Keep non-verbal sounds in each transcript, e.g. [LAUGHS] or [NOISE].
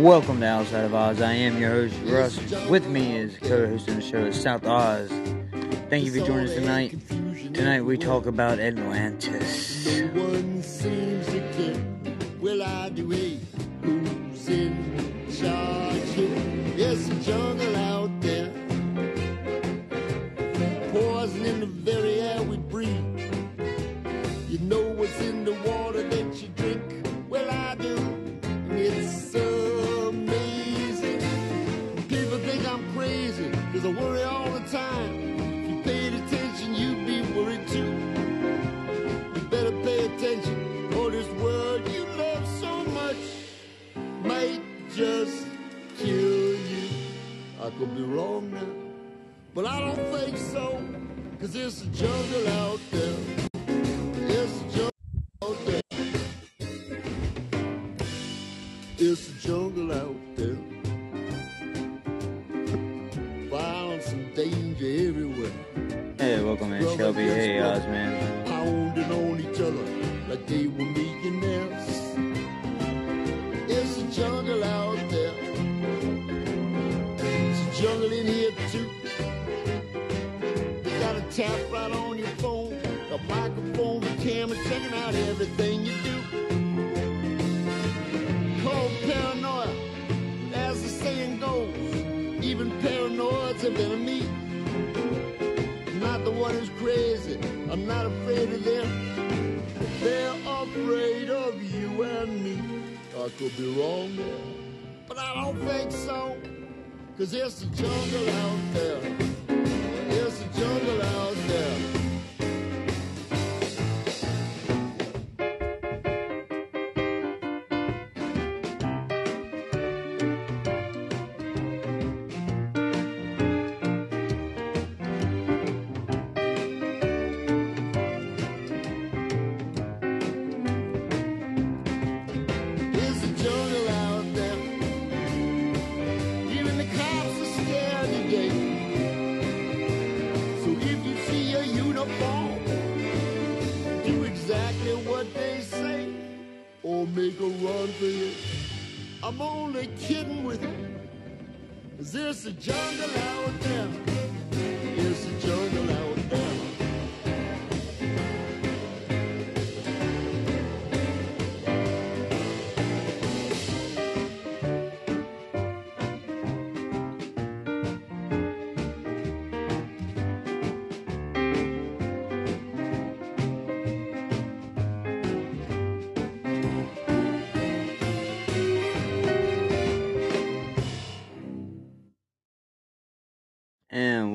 Welcome to Outside of Oz. I am your host, Russ. With me is co-host of the show, South Oz. Thank you for joining us tonight. Tonight we talk about Atlantis. Could be wrong now, but I don't think so, cause it's a jungle out or make a run for it. I'm only kidding with you. Is this a jungle out there?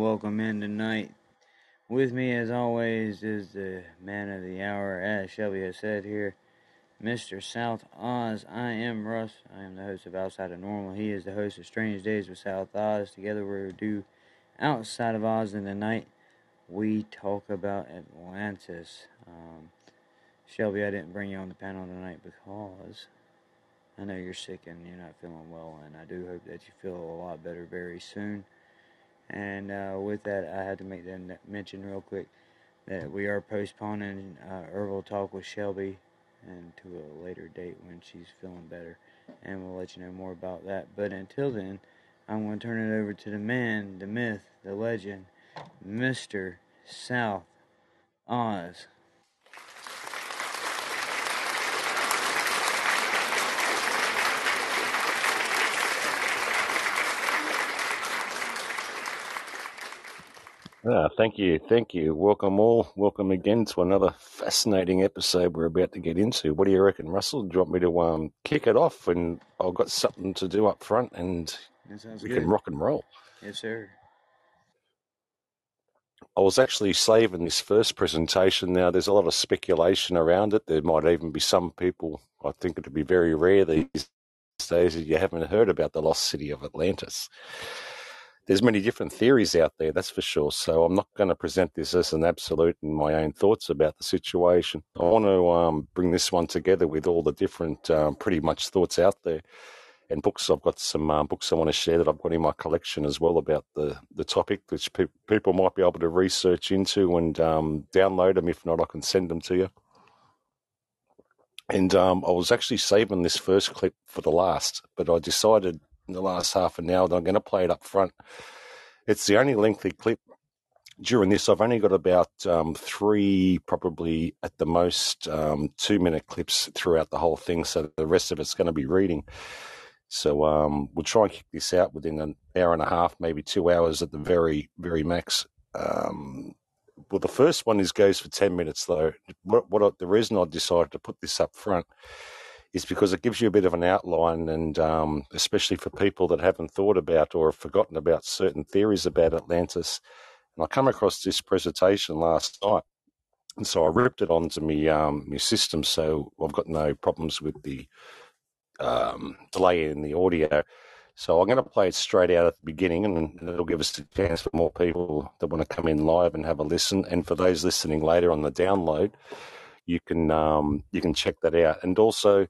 Welcome in tonight. With me, as always, is the man of the hour, as Shelby has said here, Mr. South Oz. I am Russ. I am the host of Outside of Normal. He is the host of Strange Days with South Oz. Together, we do Outside of Oz in the night. We talk about Atlantis. Um, Shelby, I didn't bring you on the panel tonight because I know you're sick and you're not feeling well, and I do hope that you feel a lot better very soon. And uh, with that, I had to make that mention real quick that we are postponing uh, Herbal Talk with Shelby and to a later date when she's feeling better. And we'll let you know more about that. But until then, I'm going to turn it over to the man, the myth, the legend, Mr. South Oz. Ah, thank you, thank you. Welcome all. Welcome again to another fascinating episode we're about to get into. What do you reckon, Russell? Do you want me to um kick it off? And I've got something to do up front, and we good. can rock and roll. Yes, sir. I was actually saving this first presentation. Now, there's a lot of speculation around it. There might even be some people. I think it'd be very rare these days that you haven't heard about the lost city of Atlantis. There's many different theories out there, that's for sure. So I'm not going to present this as an absolute and my own thoughts about the situation. I want to um, bring this one together with all the different, um, pretty much thoughts out there and books. I've got some um, books I want to share that I've got in my collection as well about the the topic, which pe- people might be able to research into and um, download them. If not, I can send them to you. And um, I was actually saving this first clip for the last, but I decided in the last half an hour that I'm going to play it up front. It's the only lengthy clip during this. I've only got about um, three, probably at the most, um, two minute clips throughout the whole thing. So the rest of it's going to be reading. So um, we'll try and kick this out within an hour and a half, maybe two hours at the very, very max. Um, well, the first one is goes for ten minutes though. What, what the reason I decided to put this up front is because it gives you a bit of an outline, and um, especially for people that haven't thought about or have forgotten about certain theories about Atlantis. And I come across this presentation last night, and so I ripped it onto my um, my system, so I've got no problems with the um, delay in the audio. So I'm going to play it straight out at the beginning, and it'll give us a chance for more people that want to come in live and have a listen. And for those listening later on the download, you can um, you can check that out. And also,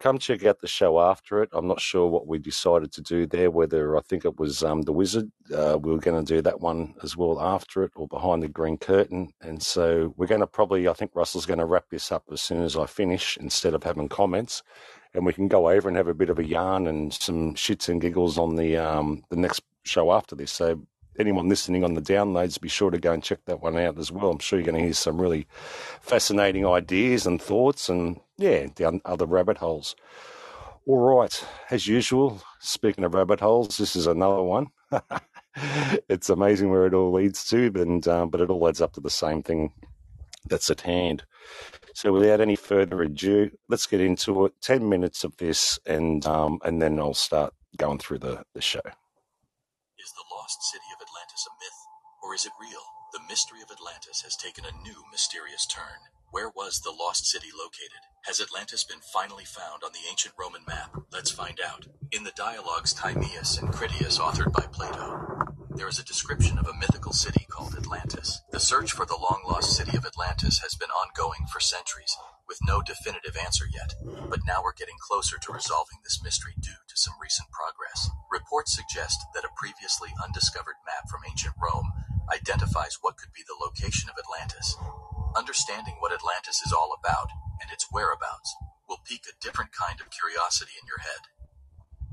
come check out the show after it. I'm not sure what we decided to do there. Whether I think it was um, the Wizard, uh, we were going to do that one as well after it, or behind the green curtain. And so we're going to probably, I think Russell's going to wrap this up as soon as I finish, instead of having comments and we can go over and have a bit of a yarn and some shits and giggles on the um, the next show after this. So anyone listening on the downloads, be sure to go and check that one out as well. I'm sure you're going to hear some really fascinating ideas and thoughts, and yeah, down other rabbit holes. All right, as usual. Speaking of rabbit holes, this is another one. [LAUGHS] it's amazing where it all leads to, and um, but it all adds up to the same thing that's at hand. So without any further ado, let's get into it. Ten minutes of this, and um, and then I'll start going through the, the show. Is the lost city of A myth, or is it real? The mystery of Atlantis has taken a new mysterious turn. Where was the lost city located? Has Atlantis been finally found on the ancient Roman map? Let's find out. In the dialogues Timaeus and Critias authored by Plato, there is a description of a mythical city called Atlantis. The search for the long lost city of Atlantis has been ongoing for centuries, with no definitive answer yet. But now we're getting closer to resolving this mystery due to some recent progress. Reports suggest that a previously undiscovered map from ancient Rome identifies what could be the location of Atlantis. Understanding what Atlantis is all about and its whereabouts will pique a different kind of curiosity in your head.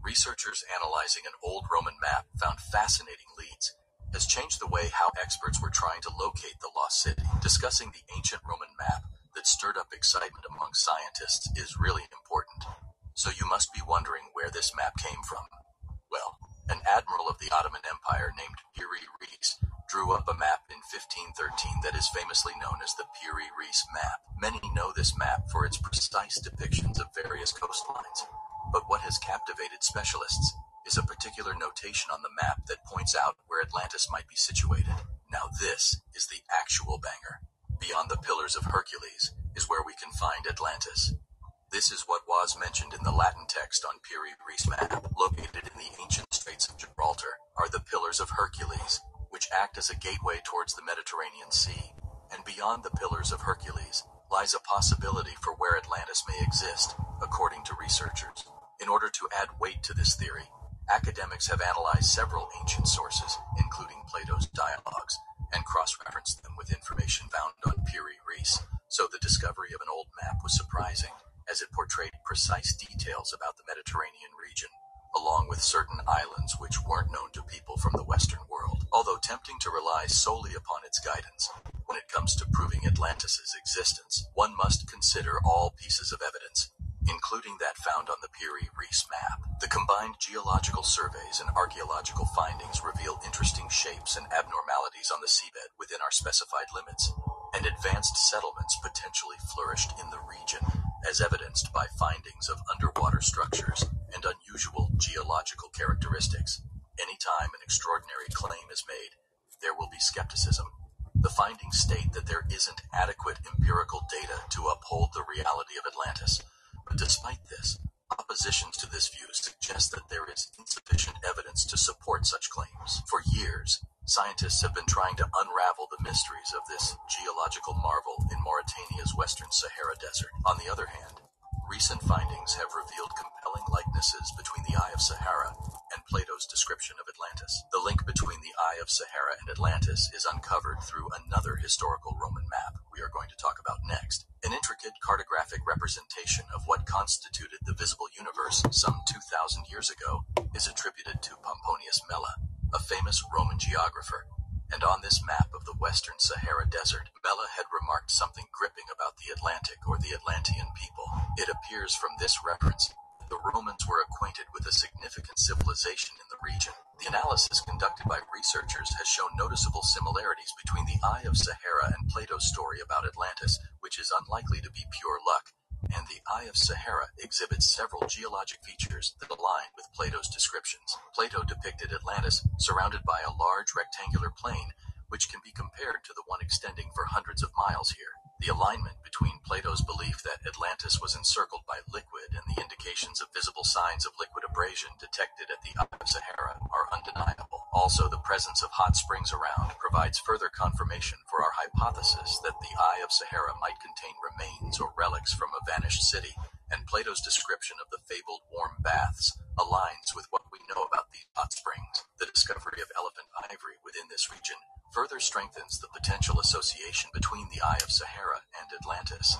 Researchers analyzing an old Roman map found fascinating leads, has changed the way how experts were trying to locate the lost city. Discussing the ancient Roman map that stirred up excitement among scientists is really important. So you must be wondering where this map came from. Well, an admiral of the Ottoman Empire named Piri Reis drew up a map in 1513 that is famously known as the Piri Reis map. Many know this map for its precise depictions of various coastlines. But what has captivated specialists is a particular notation on the map that points out where Atlantis might be situated. Now this is the actual banger. Beyond the Pillars of Hercules is where we can find Atlantis. This is what was mentioned in the Latin text on Piri Reis map. Located in the ancient Straits of Gibraltar are the Pillars of Hercules, which act as a gateway towards the Mediterranean Sea. And beyond the Pillars of Hercules lies a possibility for where Atlantis may exist, according to researchers. In order to add weight to this theory, academics have analyzed several ancient sources, including Plato's dialogues, and cross-referenced them with information found on Piri Reis, so the discovery of an old map was surprising, as it portrayed precise details about the Mediterranean region, along with certain islands which weren't known to people from the Western world. Although tempting to rely solely upon its guidance, when it comes to proving Atlantis's existence, one must consider all pieces of evidence, including that found on the Piri Reis map. The combined geological surveys and archaeological findings reveal interesting shapes and abnormalities on the seabed within our specified limits, and advanced settlements potentially flourished in the region, as evidenced by findings of underwater structures and unusual geological characteristics. Anytime an extraordinary claim is made, there will be skepticism. The findings state that there isn't adequate empirical data to uphold the reality of Atlantis. But despite this, oppositions to this view suggest that there is insufficient evidence to support such claims. For years, scientists have been trying to unravel the mysteries of this geological marvel in Mauritania's western Sahara Desert. On the other hand, Recent findings have revealed compelling likenesses between the Eye of Sahara and Plato's description of Atlantis. The link between the Eye of Sahara and Atlantis is uncovered through another historical Roman map we are going to talk about next, an intricate cartographic representation of what constituted the visible universe some 2,000 years ago is attributed to Pomponius Mela, a famous Roman geographer and on this map of the western Sahara Desert, Mela had remarked something gripping about the Atlantic or the Atlantean people. It appears from this reference the Romans were acquainted with a significant civilization in the region. The analysis conducted by researchers has shown noticeable similarities between the Eye of Sahara and Plato's story about Atlantis, which is unlikely to be pure luck, and the Eye of Sahara exhibits several geologic features that align with Plato's descriptions. Plato depicted Atlantis surrounded by a large rectangular plain, which can be compared to the one extending for hundreds of miles here. The alignment between Plato's belief that Atlantis was encircled by liquid and the indications of visible signs of liquid abrasion detected at the Eye of Sahara are undeniable. Also, the presence of hot springs around provides further confirmation for our hypothesis that the Eye of Sahara might contain remains or relics from a vanished city, and Plato's description of the fabled warm baths aligns with what we know about these hot springs. The discovery of elephant ivory within this region further strengthens the potential association between the Eye of Sahara and Atlantis,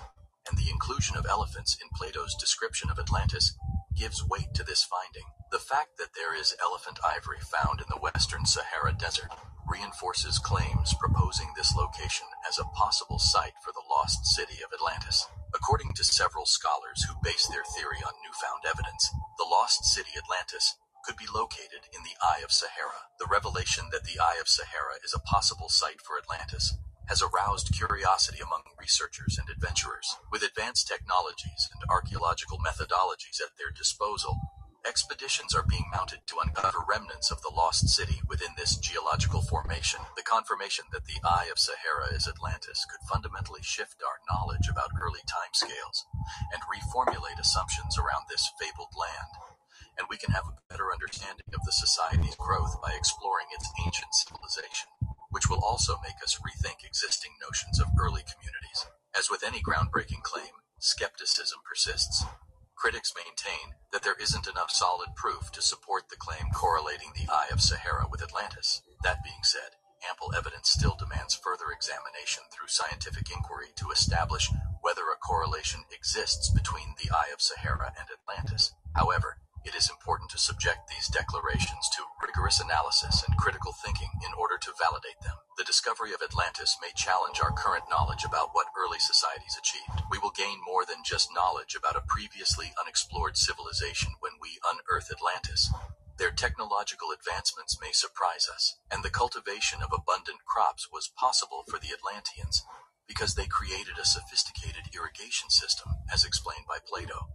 and the inclusion of elephants in Plato's description of Atlantis gives weight to this finding. The fact that there is elephant ivory found in the western Sahara Desert reinforces claims proposing this location as a possible site for the lost city of Atlantis. According to several scholars who base their theory on newfound evidence, the lost city Atlantis could be located in the Eye of Sahara. The revelation that the Eye of Sahara is a possible site for Atlantis has aroused curiosity among researchers and adventurers. With advanced technologies and archaeological methodologies at their disposal, expeditions are being mounted to uncover remnants of the lost city within this geological formation. The confirmation that the Eye of Sahara is Atlantis could fundamentally shift our knowledge about early timescales and reformulate assumptions around this fabled land and we can have a better understanding of the society's growth by exploring its ancient civilization, which will also make us rethink existing notions of early communities. As with any groundbreaking claim, skepticism persists. Critics maintain that there isn't enough solid proof to support the claim correlating the Eye of Sahara with Atlantis. That being said, ample evidence still demands further examination through scientific inquiry to establish whether a correlation exists between the Eye of Sahara and Atlantis. However, it is important to subject these declarations to rigorous analysis and critical thinking in order to validate them. The discovery of Atlantis may challenge our current knowledge about what early societies achieved. We will gain more than just knowledge about a previously unexplored civilization when we unearth Atlantis. Their technological advancements may surprise us, and the cultivation of abundant crops was possible for the Atlanteans because they created a sophisticated irrigation system, as explained by Plato.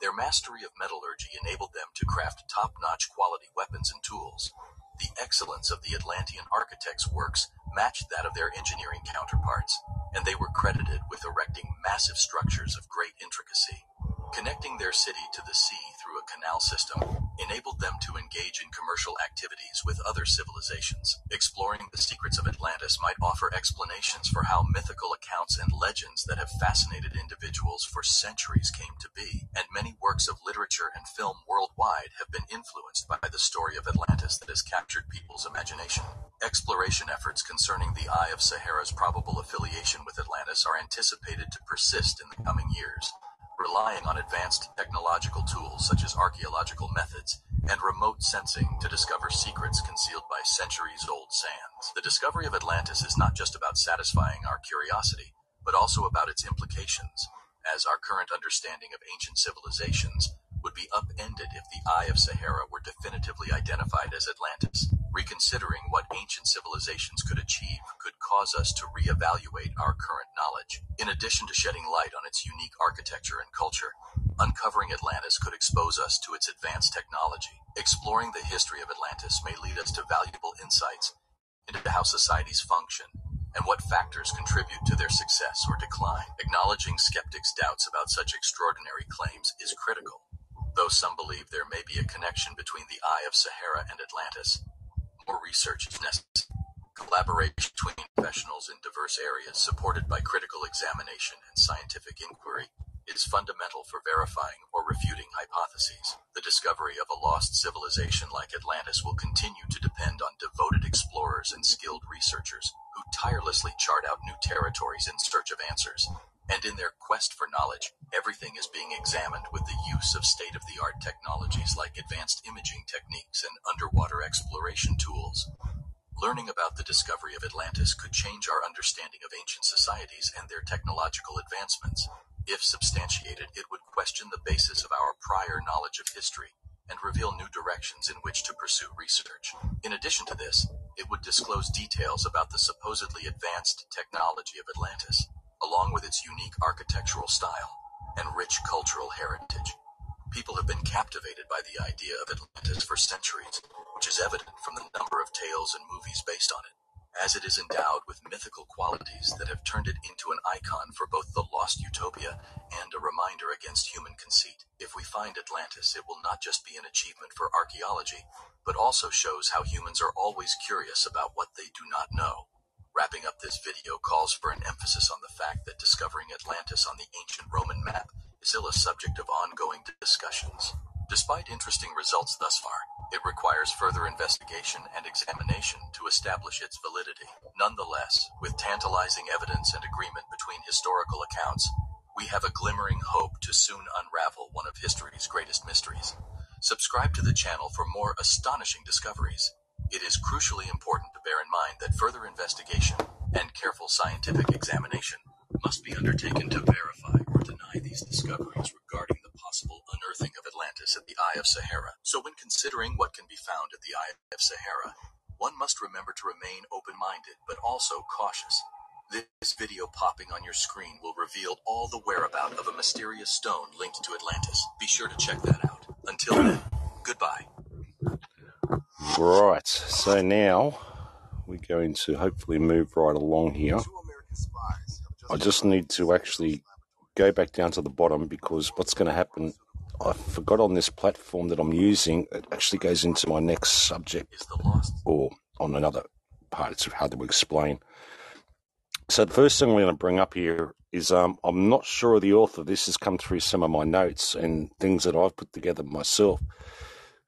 Their mastery of metallurgy enabled them to craft top-notch quality weapons and tools. The excellence of the Atlantean architects' works matched that of their engineering counterparts, and they were credited with erecting massive structures of great intricacy. Connecting their city to the sea through a canal system enabled them to engage in commercial activities with other civilizations. Exploring the secrets of Atlantis might offer explanations for how mythical accounts and legends that have fascinated individuals for centuries came to be, and many works of literature and film worldwide have been influenced by the story of Atlantis that has captured people's imagination. Exploration efforts concerning the Eye of Sahara's probable affiliation with Atlantis are anticipated to persist in the coming years relying on advanced technological tools such as archaeological methods and remote sensing to discover secrets concealed by centuries old sands. The discovery of Atlantis is not just about satisfying our curiosity, but also about its implications, as our current understanding of ancient civilizations would be upended if the Eye of Sahara were definitively identified as Atlantis. Reconsidering what ancient civilizations could achieve could cause us to reevaluate our current knowledge. In addition to shedding light on its unique architecture and culture, uncovering Atlantis could expose us to its advanced technology. Exploring the history of Atlantis may lead us to valuable insights into how societies function and what factors contribute to their success or decline. Acknowledging skeptics' doubts about such extraordinary claims is critical. Though some believe there may be a connection between the Eye of Sahara and Atlantis, more research is necessary. Collaboration between professionals in diverse areas supported by critical examination and scientific inquiry is fundamental for verifying or refuting hypotheses. The discovery of a lost civilization like Atlantis will continue to depend on devoted explorers and skilled researchers who tirelessly chart out new territories in search of answers. And in their quest for knowledge, everything is being examined with the use of state of the art technologies like advanced imaging techniques and underwater exploration tools. Learning about the discovery of Atlantis could change our understanding of ancient societies and their technological advancements. If substantiated, it would question the basis of our prior knowledge of history and reveal new directions in which to pursue research. In addition to this, it would disclose details about the supposedly advanced technology of Atlantis, along with its unique architectural style and rich cultural heritage. People have been captivated by the idea of Atlantis for centuries, which is evident from the number of tales and movies based on it as it is endowed with mythical qualities that have turned it into an icon for both the lost utopia and a reminder against human conceit. If we find Atlantis, it will not just be an achievement for archaeology, but also shows how humans are always curious about what they do not know. Wrapping up this video calls for an emphasis on the fact that discovering Atlantis on the ancient Roman map is still a subject of ongoing discussions. Despite interesting results thus far, it requires further investigation and examination to establish its validity. Nonetheless, with tantalizing evidence and agreement between historical accounts, we have a glimmering hope to soon unravel one of history's greatest mysteries. Subscribe to the channel for more astonishing discoveries. It is crucially important to bear in mind that further investigation and careful scientific examination must be undertaken to verify or deny these discoveries regarding the possible unearthing of Atlantis at the Eye of Sahara. So, when considering what can be found at the Eye of Sahara, one must remember to remain open minded but also cautious. This video popping on your screen will reveal all the whereabout of a mysterious stone linked to Atlantis. Be sure to check that out. Until then, goodbye. Right, so now we're going to hopefully move right along here. I just need to actually go back down to the bottom because what's going to happen, I forgot on this platform that I'm using, it actually goes into my next subject or on another part. It's hard to explain. So the first thing I'm going to bring up here is um, I'm not sure the author. This has come through some of my notes and things that I've put together myself.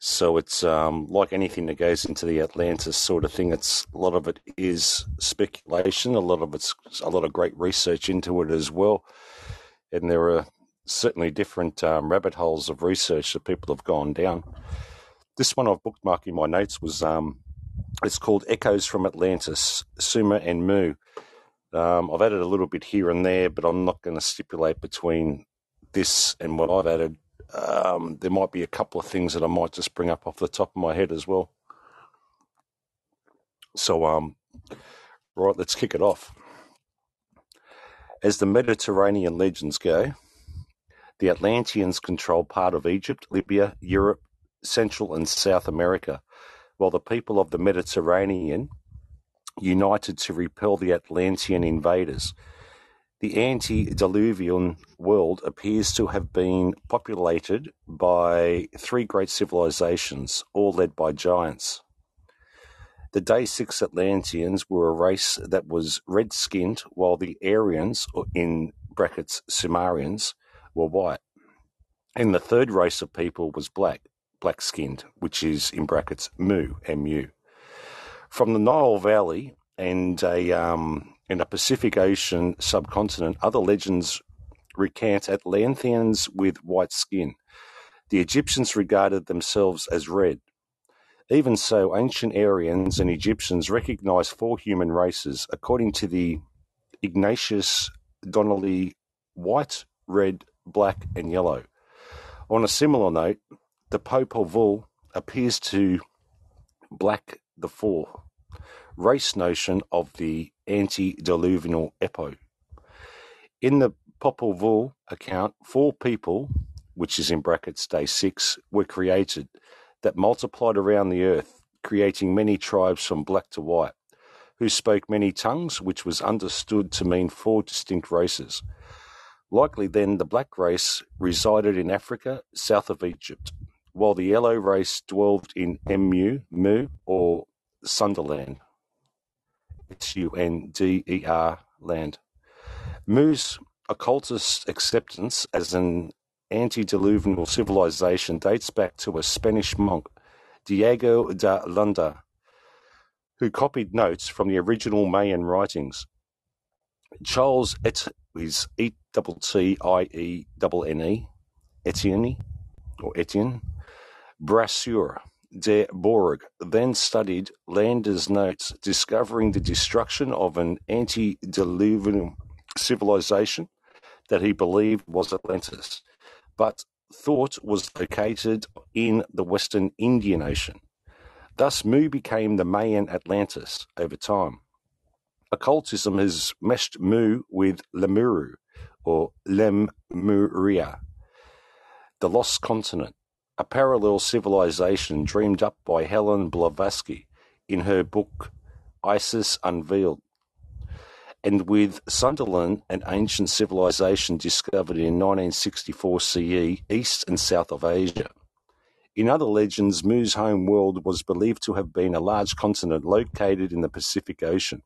So it's um, like anything that goes into the Atlantis sort of thing. It's a lot of it is speculation. A lot of it's a lot of great research into it as well. And there are certainly different um, rabbit holes of research that people have gone down. This one I've bookmarked in my notes was um, it's called Echoes from Atlantis, Sumer and Mu. Um, I've added a little bit here and there, but I'm not going to stipulate between this and what I've added. Um, there might be a couple of things that I might just bring up off the top of my head as well. So, um, right, let's kick it off. As the Mediterranean legends go, the Atlanteans controlled part of Egypt, Libya, Europe, Central and South America, while the people of the Mediterranean united to repel the Atlantean invaders. The antediluvian world appears to have been populated by three great civilizations, all led by giants. The Day Six Atlanteans were a race that was red skinned, while the Aryans, or in brackets Sumerians, were white. And the third race of people was black, black skinned, which is in brackets Mu, M-U. From the Nile Valley and a um, in a Pacific Ocean subcontinent, other legends recant Atlanteans with white skin. The Egyptians regarded themselves as red. Even so, ancient Aryans and Egyptians recognized four human races, according to the Ignatius Donnelly white, red, black, and yellow. On a similar note, the Popol Vuh appears to black the four race notion of the antediluvian epoch. In the Popol Vuh account, four people, which is in brackets day six, were created that multiplied around the earth, creating many tribes from black to white, who spoke many tongues, which was understood to mean four distinct races. Likely then, the black race resided in Africa, south of Egypt, while the yellow race dwelled in Mu, Mu, or Sunderland. S U N D E R land. Mu's occultist acceptance as an antediluvian civilization dates back to a Spanish monk, Diego de Landa, who copied notes from the original Mayan writings. Charles Et is E double T I E double N E Etienne or Etienne Brasseur de Bourg then studied Landa's notes, discovering the destruction of an antediluvian civilization that he believed was Atlantis, but thought was located in the Western Indian Ocean. Thus, Mu became the Mayan Atlantis over time. Occultism has meshed Mu with Lemuru, or Lemuria, the lost continent, a parallel civilization dreamed up by Helen Blavatsky in her book Isis Unveiled, and with Sunderland, an ancient civilization discovered in 1964 CE east and south of Asia. In other legends, Mu's home world was believed to have been a large continent located in the Pacific Ocean.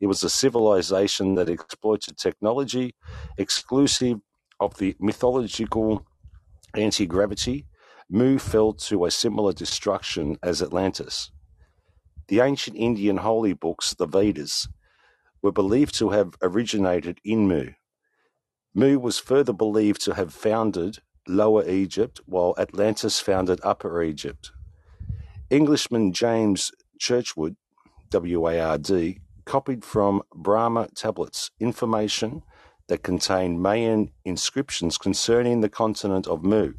It was a civilization that exploited technology exclusive of the mythological anti gravity. Mu fell to a similar destruction as Atlantis. The ancient Indian holy books, the Vedas, were believed to have originated in Mu. Mu was further believed to have founded Lower Egypt, while Atlantis founded Upper Egypt. Englishman James Churchward, W-A-R-D, copied from Brahma tablets information that contained Mayan inscriptions concerning the continent of Mu,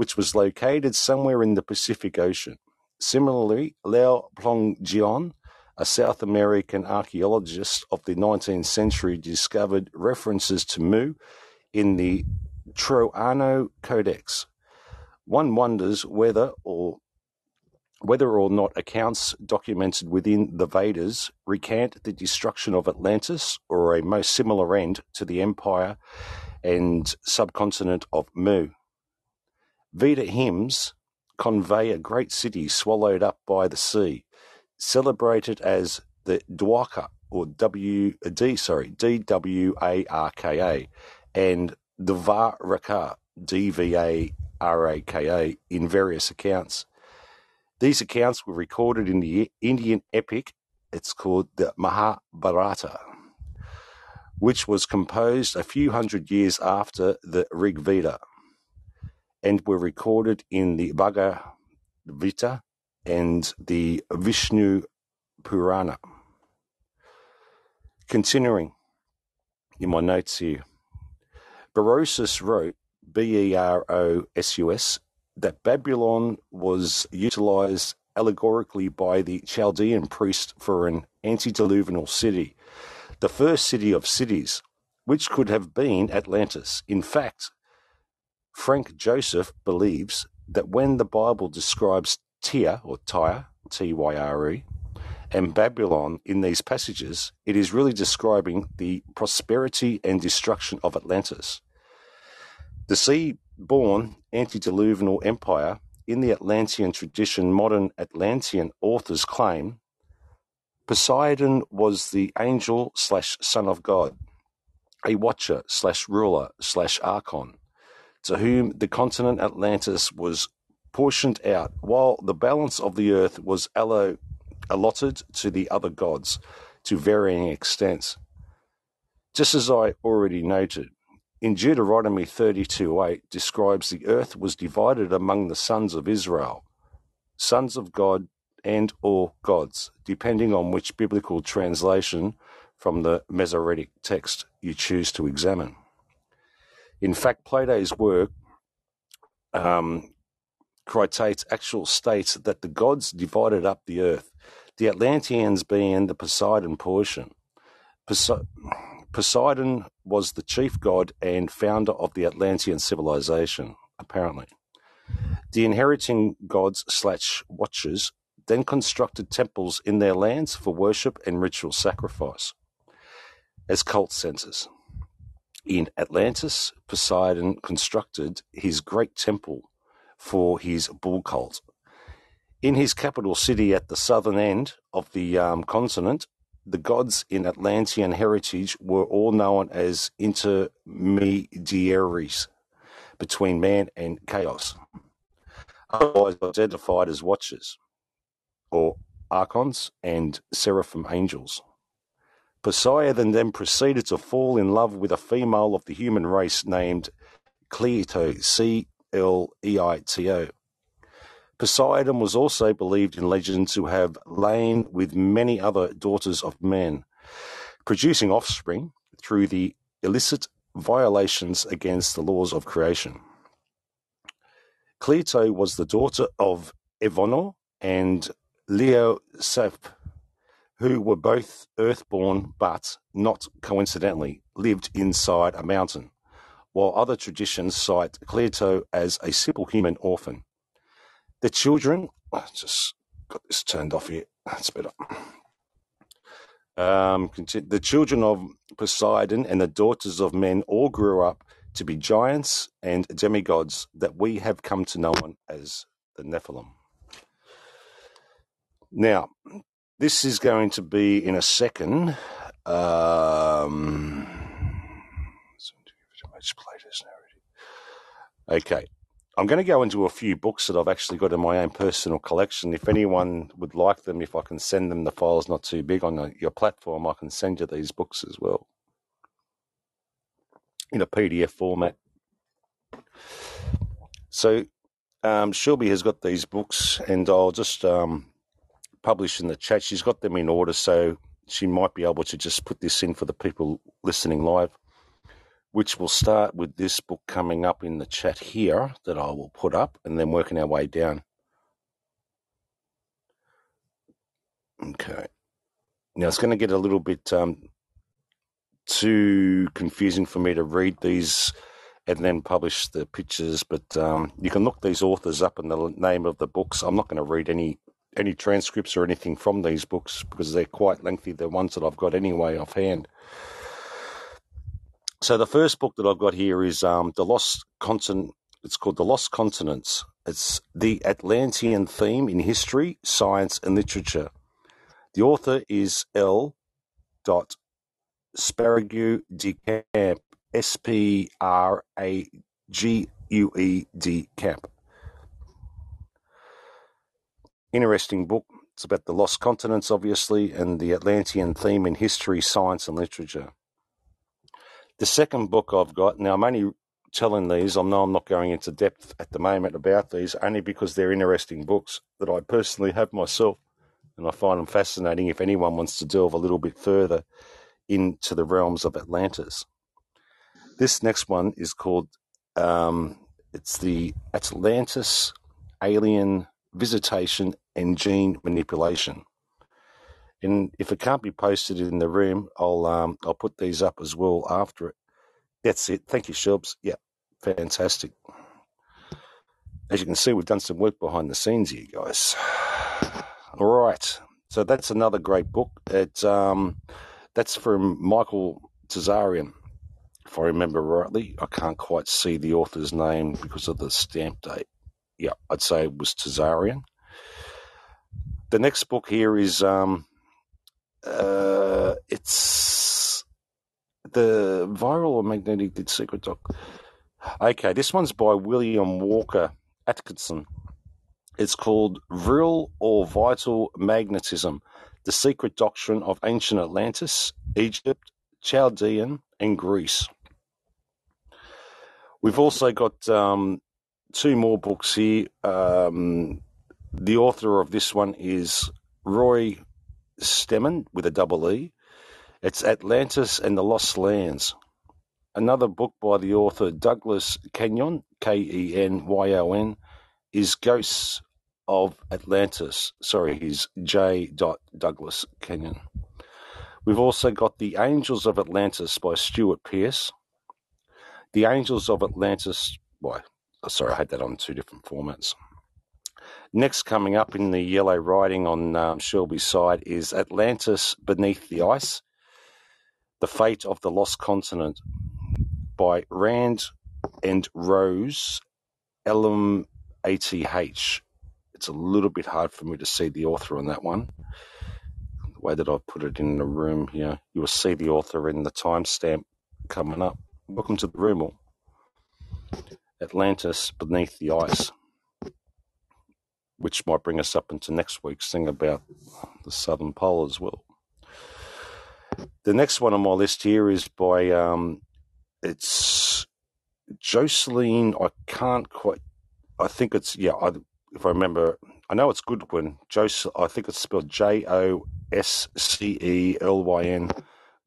which was located somewhere in the Pacific Ocean. Similarly, Le Plongeon, a South American archaeologist of the 19th century, discovered references to Mu in the Troano Codex. One wonders whether or whether or not accounts documented within the Vedas recant the destruction of Atlantis or a most similar end to the empire and subcontinent of Mu. Veda hymns convey a great city swallowed up by the sea, celebrated as the Dwarka or W D sorry D W A R K A and the Dvaraka D V A R A K A in various accounts. These accounts were recorded in the Indian epic. It's called the Mahabharata, which was composed a few hundred years after the Rig Veda and were recorded in the Bhagavad and the Vishnu Purana. Continuing in my notes here, Berosus wrote, B E R O S U S, that Babylon was utilized allegorically by the Chaldean priest for an antediluvial city, the first city of cities, which could have been Atlantis. In fact, Frank Joseph believes that when the Bible describes Tyre or Tyre, T Y R E, and Babylon in these passages, it is really describing the prosperity and destruction of Atlantis. The sea born antediluvial empire in the Atlantean tradition, modern Atlantean authors claim Poseidon was the angel slash son of God, a watcher slash ruler slash archon, to whom the continent Atlantis was portioned out, while the balance of the earth was allo- allotted to the other gods to varying extents. Just as I already noted, in Deuteronomy 32:8 describes the earth was divided among the sons of Israel, sons of God and or gods, depending on which biblical translation from the Masoretic text you choose to examine. In fact, Plato's work um, Critates actual states that the gods divided up the earth, the Atlanteans being the Poseidon portion. Pose- Poseidon was the chief god and founder of the Atlantean civilization, apparently. The inheriting gods slash watchers then constructed temples in their lands for worship and ritual sacrifice as cult centers. In Atlantis, Poseidon constructed his great temple for his bull cult. In his capital city at the southern end of the um, continent, the gods in Atlantean heritage were all known as intermediaries between man and chaos, otherwise identified as watchers or archons and seraphim angels. Poseidon then proceeded to fall in love with a female of the human race named Cleito, C L E I T O. Poseidon was also believed in legend to have lain with many other daughters of men, producing offspring through the illicit violations against the laws of creation. Cleito was the daughter of Evono and Leo Leoseph, who were both earthborn but, not coincidentally, lived inside a mountain, while other traditions cite Cleito as a simple human orphan. The children, I just got this turned off here, that's better. Um, the children of Poseidon and the daughters of men all grew up to be giants and demigods that we have come to know as the Nephilim. Now, this is going to be in a second. Um, okay. I'm going to go into a few books that I've actually got in my own personal collection. If anyone would like them, if I can send them, the file's not too big on your platform, I can send you these books as well in a PDF format. So um, Shelby has got these books, and I'll just um, publish in the chat. She's got them in order, so she might be able to just put this in for the people listening live, which will start with this book coming up in the chat here that I will put up, and then working our way down. Okay. Now it's going to get a little bit um, too confusing for me to read these and then publish the pictures, but um, you can look these authors up and the name of the books. I'm not going to read any any transcripts or anything from these books because they're quite lengthy. The ones that I've got anyway offhand. So the first book that I've got here is um, the Lost Continent. It's called The Lost Continents. It's the Atlantean theme in history, science, and literature. The author is L. Dot Sprague de Camp, S P R A G U E D Camp. Interesting book. It's about the lost continents, obviously, and the Atlantean theme in history, science, and literature. The second book I've got, now I'm only telling these, I know I'm not going into depth at the moment about these, only because they're interesting books that I personally have myself, and I find them fascinating if anyone wants to delve a little bit further into the realms of Atlantis. This next one is called, um, it's the Atlantis Alien Visitation and Gene Manipulation. And if it can't be posted in the room, I'll um, I'll put these up as well after it. That's it. Thank you, Shelbs. Yeah, fantastic. As you can see, we've done some work behind the scenes here, guys. All [SIGHS] right. So that's another great book. It's um, that's from Michael Tsarion, if I remember rightly. I can't quite see the author's name because of the stamp date. Yeah, I'd say it was Tsarion. The next book here is um, uh, it's the Vril or magnetic did secret doc. Okay, this one's by William Walker Atkinson. It's called Vril or Vital Magnetism The Secret Doctrine of Ancient Atlantis, Egypt, Chaldean, and Greece. We've also got um, two more books here. Um, the author of this one is Roy Stemmen with a double E. It's Atlantis and the Lost Lands. Another book by the author Douglas Kenyon, K E N Y O N, is Ghosts of Atlantis. Sorry, he's J. Douglas Kenyon. We've also got The Angels of Atlantis by Stewart Pearce. The Angels of Atlantis, oh, sorry, I had that on two different formats. Next, coming up in the yellow writing on um, Shelby's side is Atlantis Beneath the Ice The Fate of the Lost Continent by Rand and Rose L.M. A.T.H. It's a little bit hard for me to see the author on that one. The way that I've put it in the room here, you will see the author in the timestamp coming up. Welcome to the room, all. Atlantis Beneath the Ice which might bring us up into next week's thing about the Southern Pole as well. The next one on my list here is by um, it's Jocelyn. I can't quite. I think it's yeah. I, if I remember, I know it's Goodwin. Jos. I think it's spelled J O S C E L Y N.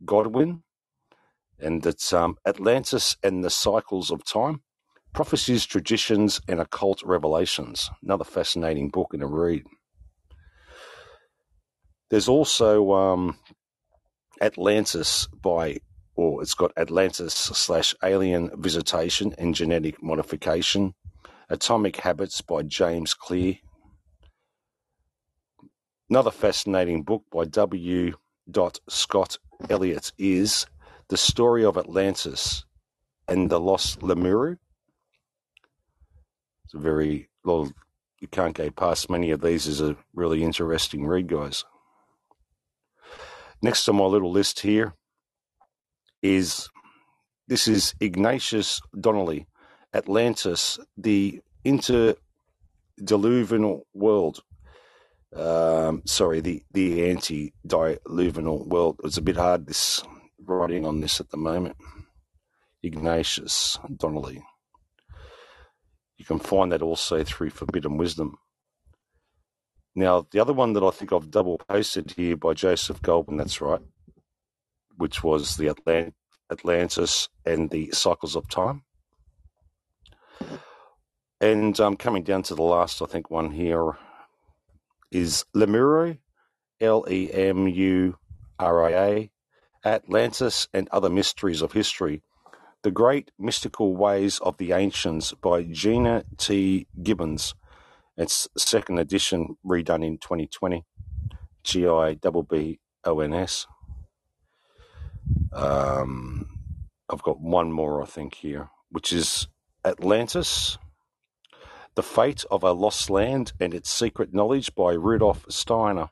Godwin, and it's um, Atlantis and the Cycles of Time. Prophecies, Traditions, and Occult Revelations. Another fascinating book and a read. There's also um, Atlantis by, or it's got Atlantis slash Alien Visitation and Genetic Modification. Atomic Habits by James Clear. Another fascinating book by W. Scott Elliott is The Story of Atlantis and the Lost Lemuria. It's a very, well, you can't go past many of these is a really interesting read, guys. Next on my little list here is this is Ignatius Donnelly, Atlantis, the interdiluvial world. Um, sorry, the the antediluvial world. It's a bit hard this writing on this at the moment. Ignatius Donnelly. You can find that also through Forbidden Wisdom. Now, the other one that I think I've double posted here by Joseph Goldman, that's right, which was the Atlant- Atlantis and the Cycles of Time. And um, coming down to the last, I think, one here is Lemuria, L E M U R I A, Atlantis and Other Mysteries of History the Great Mystical Ways of the Ancients by Gina T. Gibbons. It's second edition, redone in 2020. G I B B O N S. Um, I've got one more, I think, here, which is Atlantis, The Fate of a Lost Land and Its Secret Knowledge by Rudolf Steiner.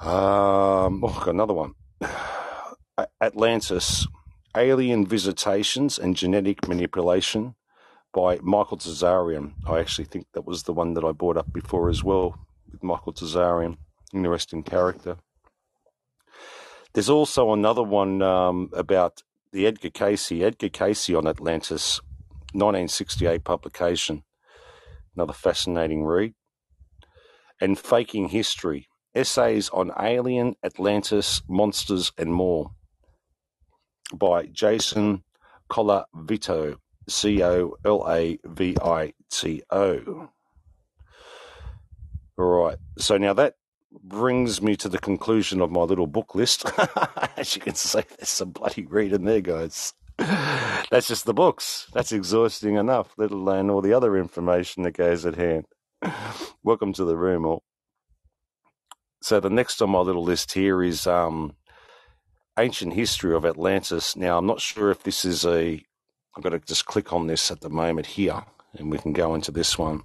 Um, oh, another one. [SIGHS] Atlantis, Alien Visitations and Genetic Manipulation by Michael Tsarion. I actually think that was the one that I brought up before as well with Michael Tsarion. Interesting character. There's also another one um, about the Edgar Cayce, Edgar Cayce on Atlantis, 1968 publication. Another fascinating read. And Faking History, essays on alien, Atlantis, monsters, and more by Jason Colavito, C O L A V I T O. All right. So now that brings me to the conclusion of my little book list. [LAUGHS] As you can see, there's some bloody reading there, guys. [LAUGHS] That's just the books. That's exhausting enough, let alone all the other information that goes at hand. [CLEARS THROAT] Welcome to the room, all. So the next on my little list here is um, ancient history of Atlantis. Now, I'm not sure if this is a. I've got to just click on this at the moment here, and we can go into this one.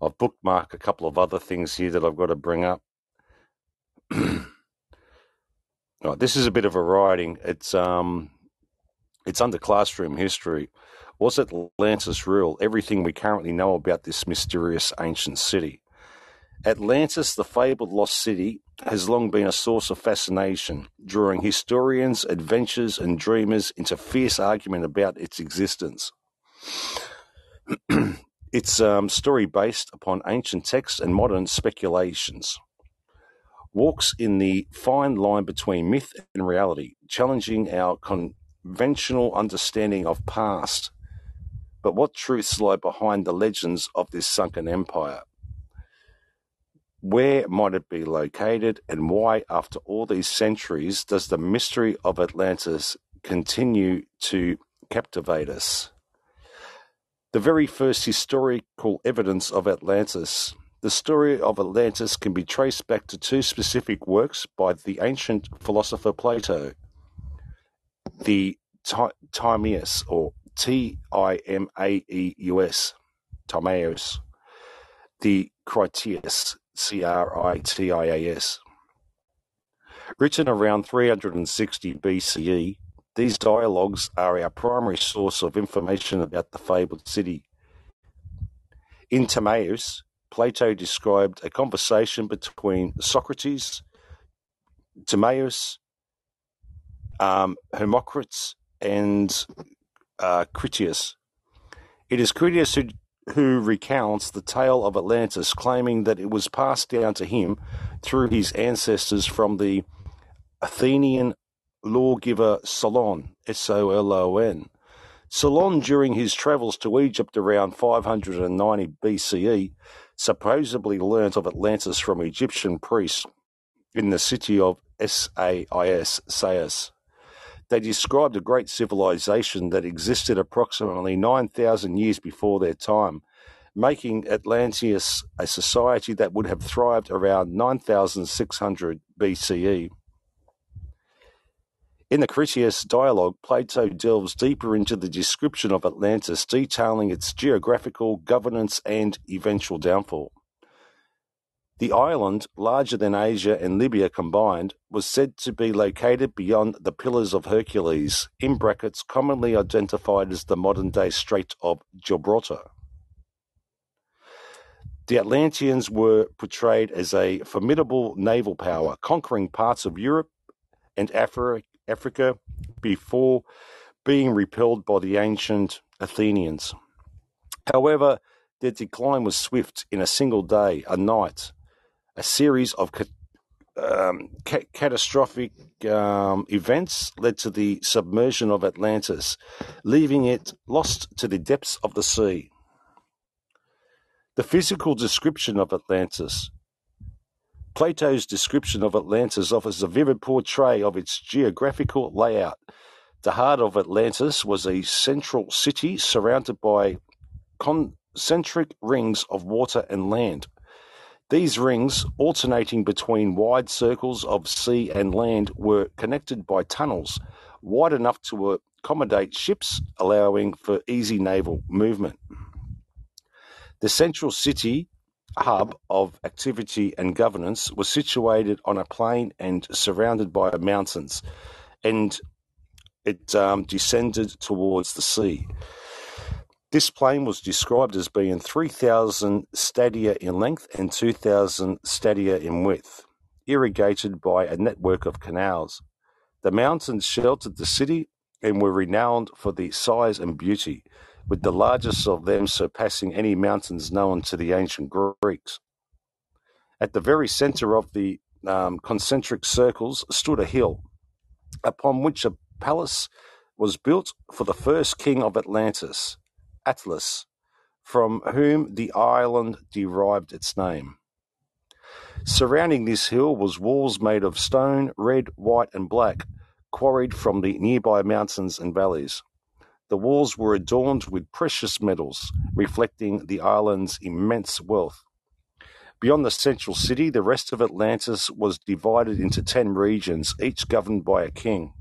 I've bookmarked a couple of other things here that I've got to bring up. [CLEARS THROAT] right, this is a bit of a writing. It's um, it's under classroom history. Was Atlantis real? Everything we currently know about this mysterious ancient city. Atlantis, the fabled lost city, has long been a source of fascination, drawing historians, adventurers, and dreamers into fierce argument about its existence. [CLEARS THROAT] its um, story, based upon ancient texts and modern speculations, walks in the fine line between myth and reality, challenging our conventional understanding of past. But what truths lie behind the legends of this sunken empire? Where might it be located, and why, after all these centuries, does the mystery of Atlantis continue to captivate us? The very first historical evidence of Atlantis, the story of Atlantis can be traced back to two specific works by the ancient philosopher Plato. The Timaeus, or T I M A E U S, Timaeus, the Critias, C-R-I-T-I-A-S. Written around 360 BCE, these dialogues are our primary source of information about the fabled city. In Timaeus, Plato described a conversation between Socrates, Timaeus, um, Hermocrates, and uh, Critias. It is Critias who, who recounts the tale of Atlantis, claiming that it was passed down to him through his ancestors from the Athenian lawgiver Solon, S O L O N. Solon, during his travels to Egypt around 590 BCE, supposedly learnt of Atlantis from Egyptian priests in the city of Sais, Sais. They described a great civilization that existed approximately 9,000 years before their time, making Atlantis a society that would have thrived around 9600 BCE. In the Critias dialogue, Plato delves deeper into the description of Atlantis, detailing its geographical, governance, and eventual downfall. The island, larger than Asia and Libya combined, was said to be located beyond the Pillars of Hercules, in brackets commonly identified as the modern-day Strait of Gibraltar. The Atlanteans were portrayed as a formidable naval power, conquering parts of Europe and Afri- Africa before being repelled by the ancient Athenians. However, their decline was swift in a single day, a night, a series of um, ca- catastrophic um, events led to the submersion of Atlantis, leaving it lost to the depths of the sea. The physical description of Atlantis. Plato's description of Atlantis offers a vivid portray of its geographical layout. The heart of Atlantis was a central city surrounded by concentric rings of water and land. These rings, alternating between wide circles of sea and land, were connected by tunnels wide enough to accommodate ships, allowing for easy naval movement. The central city hub of activity and governance was situated on a plain and surrounded by mountains, and it um, descended towards the sea. This plain was described as being 3,000 stadia in length and 2,000 stadia in width, irrigated by a network of canals. The mountains sheltered the city and were renowned for the size and beauty, with the largest of them surpassing any mountains known to the ancient Greeks. At the very center of the um, concentric circles stood a hill, upon which a palace was built for the first king of Atlantis, Atlas, from whom the island derived its name. Surrounding this hill was walls made of stone, red, white, and black, quarried from the nearby mountains and valleys. The walls were adorned with precious metals, reflecting the island's immense wealth. Beyond the central city, the rest of Atlantis was divided into ten regions, each governed by a king.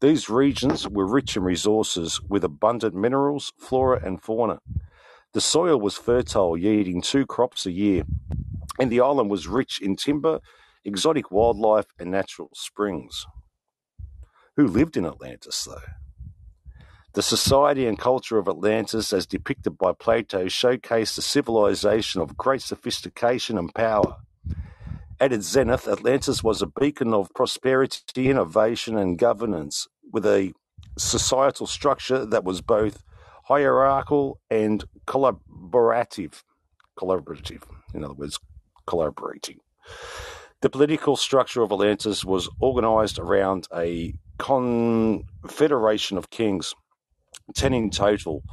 These regions were rich in resources, with abundant minerals, flora, and fauna. The soil was fertile, yielding two crops a year, and the island was rich in timber, exotic wildlife, and natural springs. Who lived in Atlantis, though? The society and culture of Atlantis, as depicted by Plato, showcased a civilization of great sophistication and power. At its zenith, Atlantis was a beacon of prosperity, innovation, and governance, with a societal structure that was both hierarchical and collaborative. Collaborative, in other words, collaborating. The political structure of Atlantis was organized around a confederation of kings, ten in total.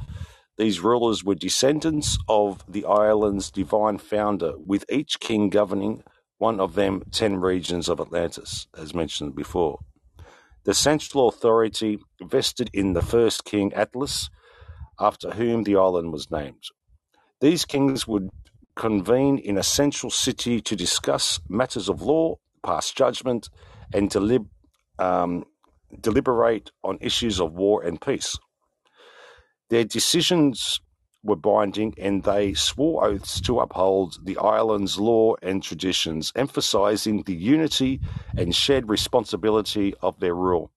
These rulers were descendants of the island's divine founder, with each king governing one of them ten regions of Atlantis, as mentioned before. The central authority vested in the first king Atlas, after whom the island was named. These kings would convene in a central city to discuss matters of law, pass judgment, and delib- um, deliberate on issues of war and peace. Their decisions were binding and they swore oaths to uphold the island's law and traditions, emphasizing the unity and shared responsibility of their rule.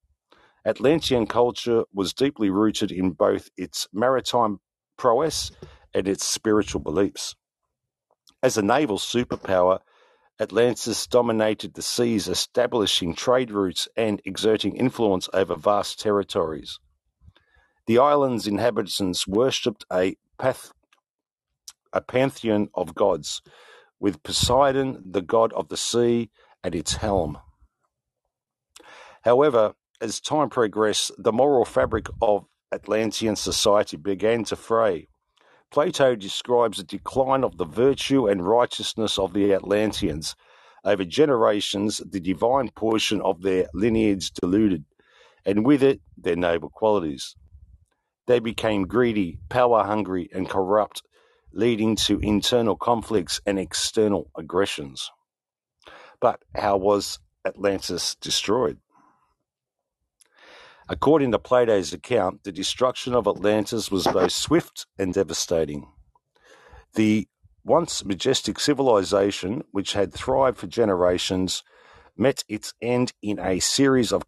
Atlantean culture was deeply rooted in both its maritime prowess and its spiritual beliefs. As a naval superpower, Atlantis dominated the seas, establishing trade routes and exerting influence over vast territories. The island's inhabitants worshipped a, path, a pantheon of gods, with Poseidon, the god of the sea, at its helm. However, as time progressed, the moral fabric of Atlantean society began to fray. Plato describes a decline of the virtue and righteousness of the Atlanteans. Over generations, the divine portion of their lineage diluted, and with it, their noble qualities. They became greedy, power hungry, and corrupt, leading to internal conflicts and external aggressions. But how was Atlantis destroyed? According to Plato's account, the destruction of Atlantis was both swift and devastating. The once majestic civilization, which had thrived for generations, met its end in a series of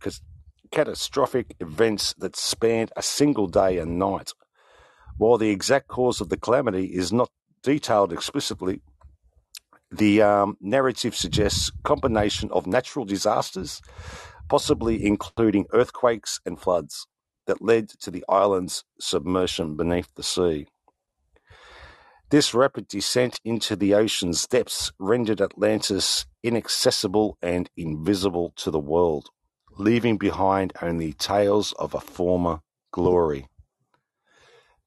catastrophic events that spanned a single day and night. While the exact cause of the calamity is not detailed explicitly, the um, narrative suggests combination of natural disasters, possibly including earthquakes and floods that led to the island's submersion beneath the sea. This rapid descent into the ocean's depths rendered Atlantis inaccessible and invisible to the world, leaving behind only tales of a former glory.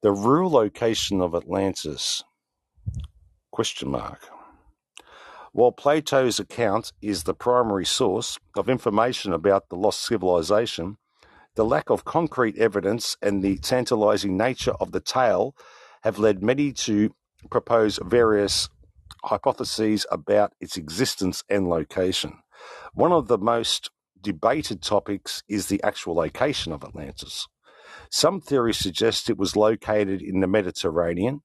The real location of Atlantis? Question mark. While Plato's account is the primary source of information about the lost civilization, the lack of concrete evidence and the tantalizing nature of the tale have led many to propose various hypotheses about its existence and location. One of the most debated topics is the actual location of Atlantis. Some theories suggest it was located in the Mediterranean,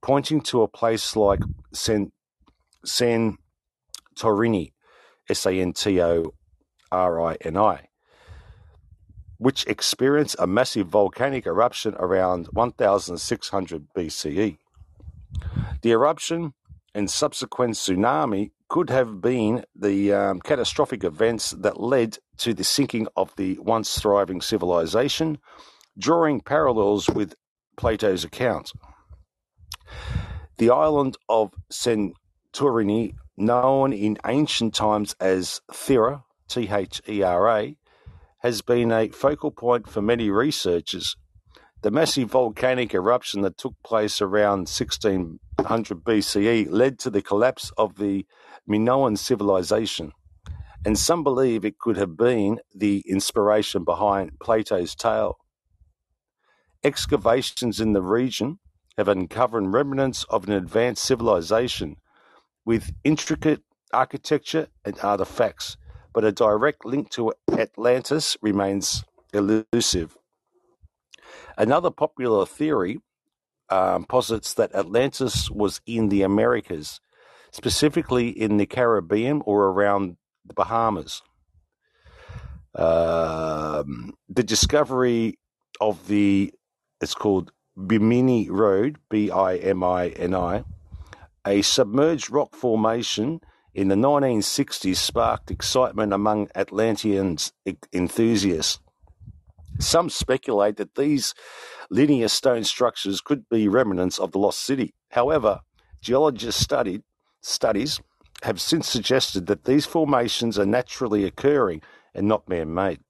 pointing to a place like San, San Torini, S A N T O R I N I, which experienced a massive volcanic eruption around 1600 BCE. The eruption and subsequent tsunami could have been the um, catastrophic events that led to the sinking of the once thriving civilization, drawing parallels with Plato's account. The island of Santorini known in ancient times as Thera, T H E R A, has been a focal point for many researchers. The massive volcanic eruption that took place around 1600 BCE led to the collapse of the Minoan civilization, and some believe it could have been the inspiration behind Plato's tale. Excavations in the region have uncovered remnants of an advanced civilization with intricate architecture and artifacts, but a direct link to Atlantis remains elusive. Another popular theory um, posits that Atlantis was in the Americas, specifically in the Caribbean or around the Bahamas. Um, the discovery of the, it's called Bimini Road, B I M I N I, a submerged rock formation in the 1960s sparked excitement among Atlanteans enthusiasts. Some speculate that these linear stone structures could be remnants of the lost city. However, geologists studied, studies have since suggested that these formations are naturally occurring and not man made.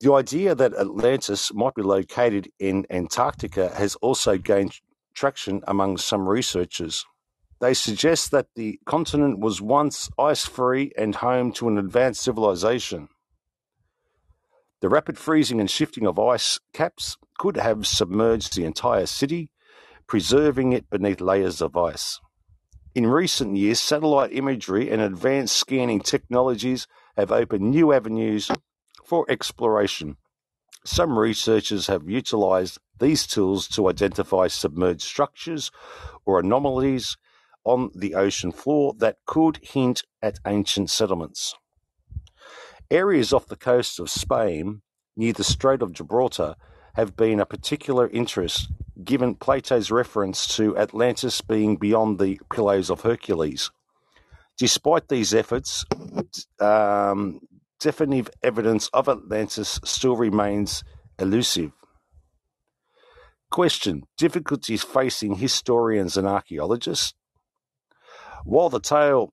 The idea that Atlantis might be located in Antarctica has also gained traction among some researchers. They suggest that the continent was once ice free and home to an advanced civilization. The rapid freezing and shifting of ice caps could have submerged the entire city, preserving it beneath layers of ice. In recent years, satellite imagery and advanced scanning technologies have opened new avenues for exploration. Some researchers have utilized these tools to identify submerged structures or anomalies on the ocean floor that could hint at ancient settlements. Areas off the coast of Spain, near the Strait of Gibraltar, have been a particular interest given Plato's reference to Atlantis being beyond the Pillars of Hercules. Despite these efforts, um, definitive evidence of Atlantis still remains elusive. Question Difficulties facing historians and archaeologists? While the tale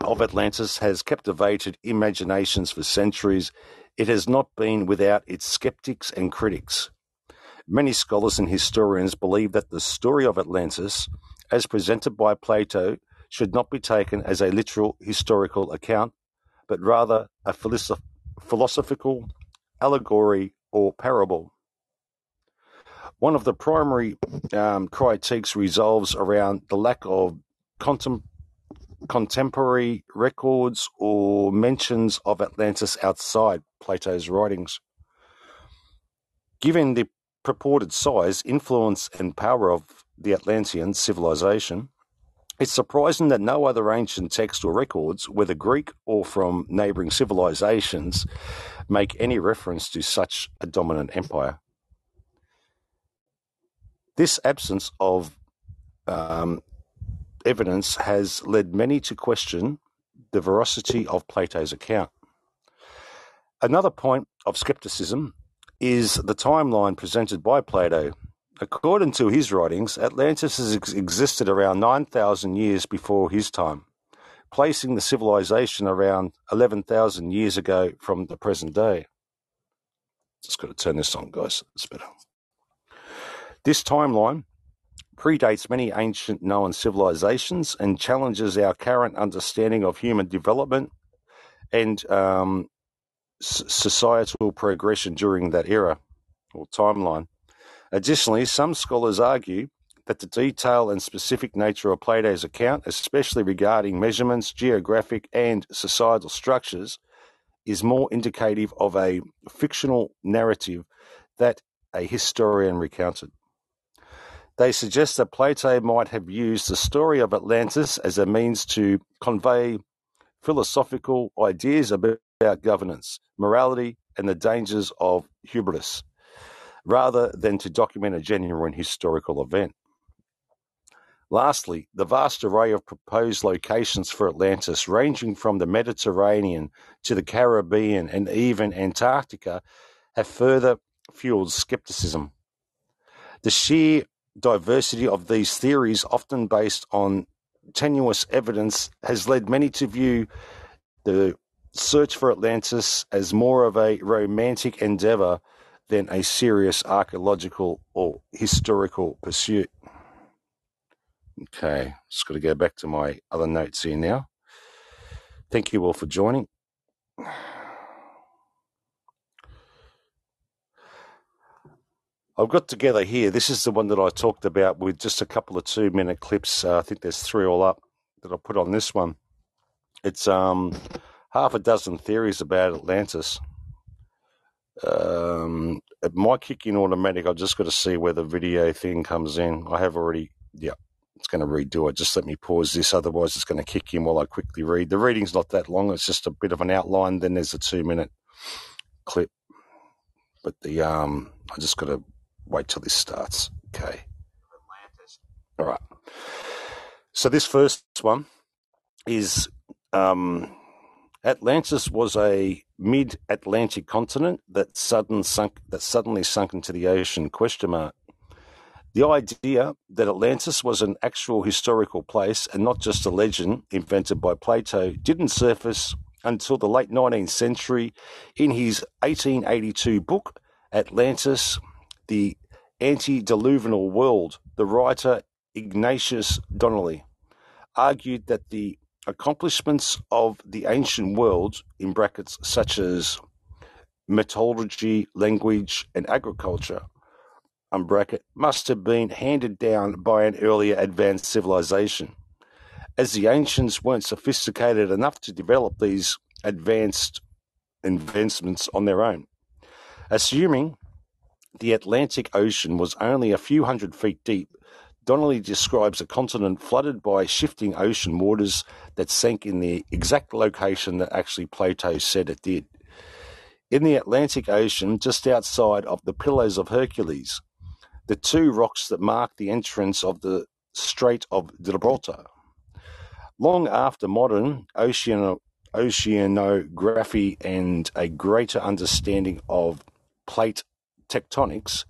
of Atlantis has captivated imaginations for centuries, it has not been without its skeptics and critics. Many scholars and historians believe that the story of Atlantis, as presented by Plato, should not be taken as a literal historical account, but rather a philosoph- philosophical allegory or parable. One of the primary um, critiques revolves around the lack of contem- contemporary records or mentions of Atlantis outside Plato's writings. Given the purported size, influence, and power of the Atlantean civilization, it's surprising that no other ancient text or records, whether Greek or from neighboring civilizations, make any reference to such a dominant empire. This absence of um, evidence has led many to question the veracity of Plato's account. Another point of skepticism is the timeline presented by Plato. According to his writings, Atlantis has ex- existed around 9,000 years before his time, placing the civilization around 11,000 years ago from the present day. Just got to turn this on, guys. It's better. This timeline predates many ancient known civilizations and challenges our current understanding of human development and um, societal progression during that era or timeline. Additionally, some scholars argue that the detail and specific nature of Plato's account, especially regarding measurements, geographic, and societal structures, is more indicative of a fictional narrative that a historian recounted. They suggest that Plato might have used the story of Atlantis as a means to convey philosophical ideas about governance, morality, and the dangers of hubris, rather than to document a genuine historical event. Lastly, the vast array of proposed locations for Atlantis, ranging from the Mediterranean to the Caribbean and even Antarctica, have further fueled skepticism. The sheer diversity of these theories, often based on tenuous evidence, has led many to view the search for Atlantis as more of a romantic endeavor than a serious archaeological or historical pursuit. Okay, just got to go back to my other notes here now. Thank you all for joining. I've got together here, this is the one that I talked about with just a couple of two minute clips. Uh, I think there's three all up that I put on this one. It's um, half a dozen theories about Atlantis. Um, it might kick in automatic. I've just got to see where the video thing comes in. I have already, yeah, it's going to redo it. Just let me pause this. Otherwise, it's going to kick in while I quickly read. The reading's not that long. It's just a bit of an outline. Then there's a two minute clip. But the um, I just got to wait till this starts. Okay. All right. So this first one is um, Atlantis was a mid-Atlantic continent that sudden sunk that suddenly sunk into the ocean. Question mark. The idea that Atlantis was an actual historical place and not just a legend invented by Plato didn't surface until the late 19th century in his 1882 book Atlantis, the Antediluvial World. The writer Ignatius Donnelly argued that the accomplishments of the ancient world, in brackets such as metallurgy, language, and agriculture, unbracket, must have been handed down by an earlier advanced civilization, as the ancients weren't sophisticated enough to develop these advanced advancements on their own. Assuming the Atlantic Ocean was only a few hundred feet deep, Donnelly describes a continent flooded by shifting ocean waters that sank in the exact location that actually Plato said it did. In the Atlantic Ocean, just outside of the Pillars of Hercules, the two rocks that mark the entrance of the Strait of Gibraltar. Long after modern oceano- oceanography and a greater understanding of plate tectonics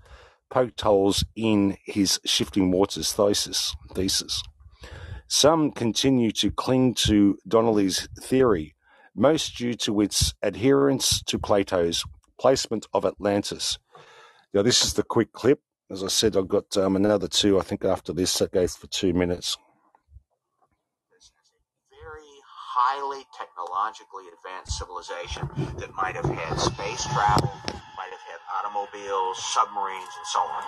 poked holes in his shifting waters thesis. thesis. Some continue to cling to Donnelly's theory, most due to its adherence to Plato's placement of Atlantis. Now, this is the quick clip. As I said, I've got um, another two, I think, after this that goes for two minutes. very highly technologically advanced civilization that might have had space travel, might have had automobiles, submarines, and so on.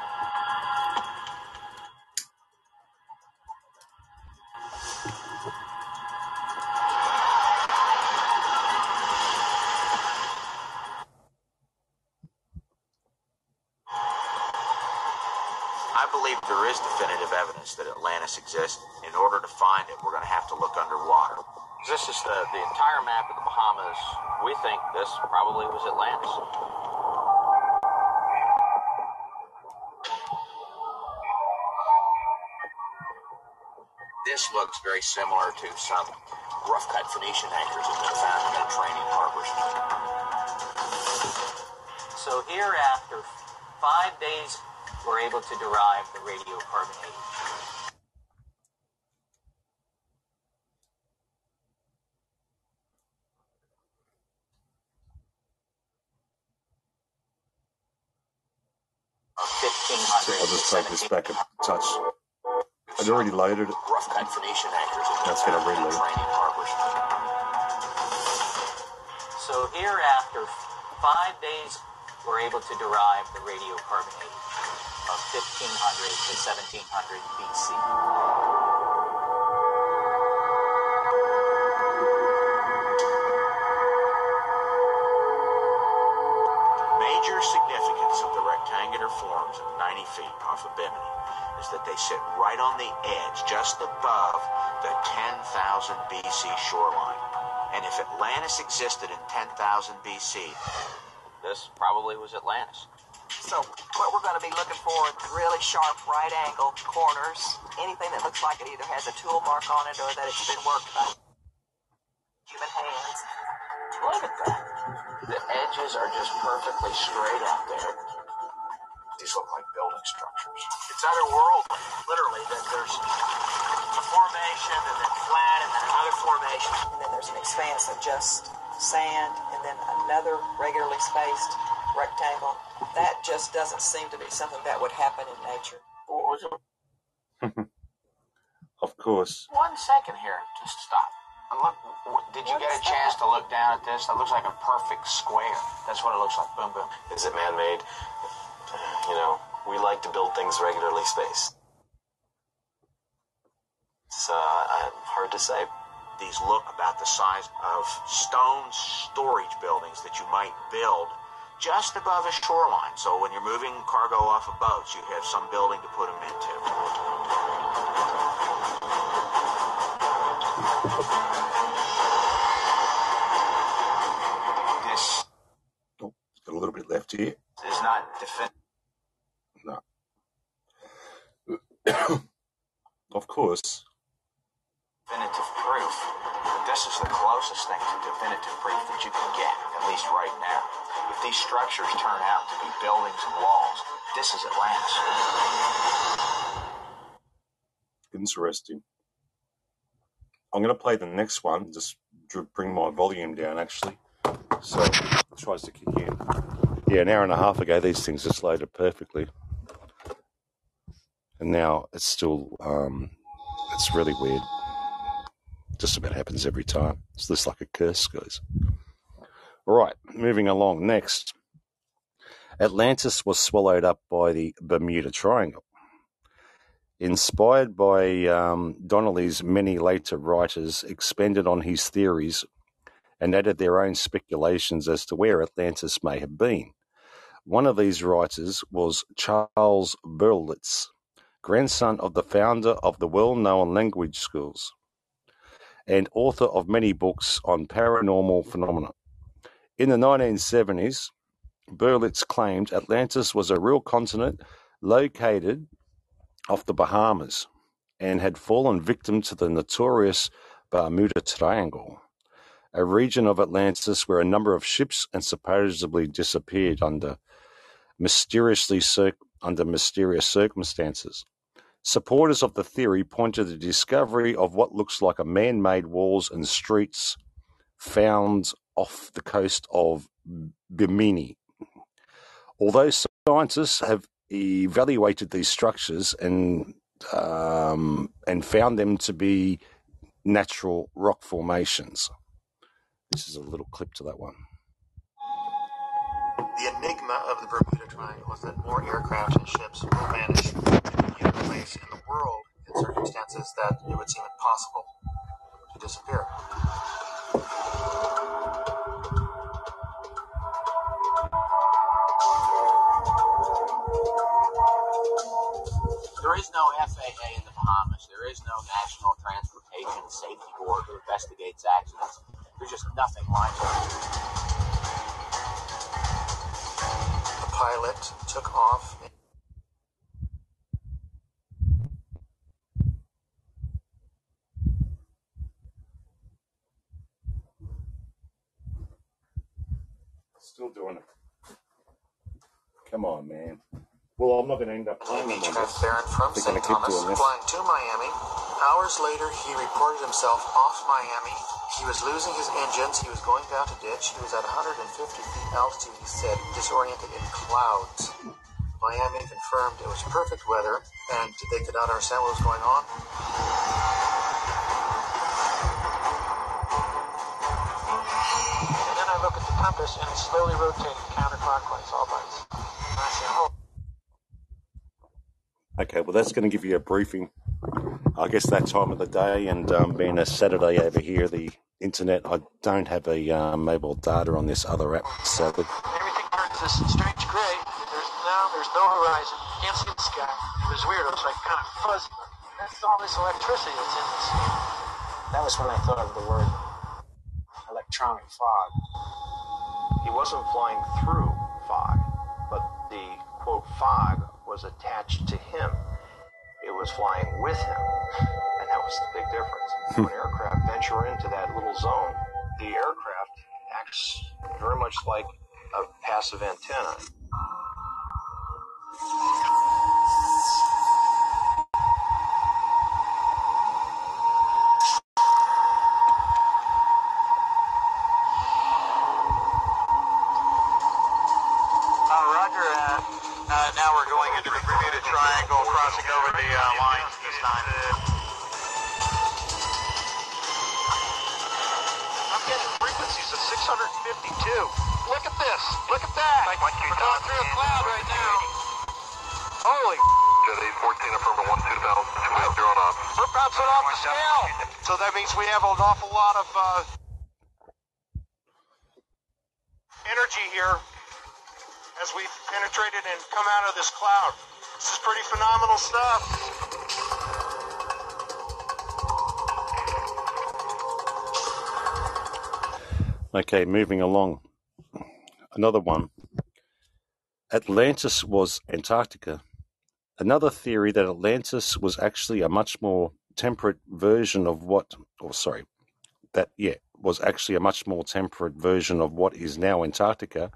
I believe there is definitive evidence that Atlantis exists. In order to find it, we're going to have to look underwater. This is the, the entire map of the Bahamas. We think this probably was Atlantis. This looks very similar to some rough cut Phoenician anchors that have been found in harbors. So, hereafter five days, we're able to derive the radiocarbon 80. Back a touch. I'd already lighted it. rough cut Phoenician anchors that have gonna found in reload. Mediterranean harbors. So here, after five days, we're able to derive the radiocarbon age of 1500 to 1700 BC. Forms of 90 feet off of Bimini is that they sit right on the edge, just above the 10,000 BC shoreline. And if Atlantis existed in 10,000 BC, this probably was Atlantis. So what we're going to be looking for is really sharp right angle corners, anything that looks like it either has a tool mark on it or that it's been worked by human hands. Look at that. The edges are just perfectly straight out there. These look like building structures. It's otherworldly. Literally, that there's a formation and then flat and then another formation. And then there's an expanse of just sand and then another regularly spaced rectangle. That just doesn't seem to be something that would happen in nature. What was it? [LAUGHS] Of course. One second here. Just stop. And look, did you What get a chance that? to look down at this? That looks like a perfect square. That's what it looks like. Boom, boom. Is it man-made? You know, we like to build things regularly spaced. Uh, uh, hard to say. These look about the size of stone storage buildings that you might build just above a shoreline. So when you're moving cargo off of boats, you have some building to put them into. Definitive proof. This is the closest thing to definitive proof that you can get, at least right now. If these structures turn out to be buildings and walls, this is Atlantis. Interesting. I'm going to play the next one. Just bring my volume down, actually. So it tries to kick in. Yeah, an hour and a half ago, these things just loaded perfectly. And now it's still, um, it's really weird. Just about happens every time. It's just like a curse, guys. Right, moving along. Next. Atlantis was swallowed up by the Bermuda Triangle. Inspired by um, Donnelly's many later writers expanded on his theories and added their own speculations as to where Atlantis may have been. One of these writers was Charles Berlitz, grandson of the founder of the well-known language schools and author of many books on paranormal phenomena. In the 1970s, Berlitz claimed Atlantis was a real continent located off the Bahamas and had fallen victim to the notorious Bermuda Triangle, a region of Atlantis where a number of ships and supposedly disappeared under mysteriously under mysterious circumstances. Supporters of the theory point to the discovery of what looks like a man-made walls and streets found off the coast of Bimini. Although scientists have evaluated these structures and um, and found them to be natural rock formations. This is a little clip to that one. The enigma of the Bermuda Triangle is that more aircraft and ships will vanish place in the world in circumstances that it would seem impossible to disappear. There is no FAA in the Bahamas. There is no National Transportation Safety Board who investigates accidents. There's just nothing like it. The pilot took off. Still doing it. Come on, man. Well, I'm not going to end up playing Amy them on this. Transparent from St. Thomas, flying to Miami. Hours later, he reported himself off Miami. He was losing his engines. He was going down to ditch. He was at 150 feet altitude, he said, disoriented in clouds. Miami confirmed it was perfect weather, and they could not understand what was going on. Compass and slowly rotating counterclockwise all by itself. And I say, Okay, well, that's going to give you a briefing. I guess that time of the day, and um, being a Saturday over here, the internet, I don't have a uh, mobile data on this other app, sadly. everything turns this strange gray. There's now there's no horizon. Can't see the sky. It was weird. It was like kind of fuzzy. That's all this electricity that's in this. That was when I thought of the word electronic fog. Wasn't flying through fog, but the quote fog was attached to him. It was flying with him, and that was the big difference. Hmm. when aircraft venture into that little zone, the aircraft acts very much like a passive antenna. Uh, now we're going into the Bermuda Triangle, crossing over the uh, line this time. I'm getting frequencies of 652. Look at this. Look at that. We're going through a cloud right now. Holy. Jet 814 affirmative 12 280 on off. We're bouncing off the scale. So that means we have an awful lot of uh, energy here as we penetrated and come out of this cloud. This is pretty phenomenal stuff. Okay, moving along. Another one. Atlantis was Antarctica. Another theory that Atlantis was actually a much more temperate version of what, or sorry, that, yeah, was actually a much more temperate version of what is now Antarctica,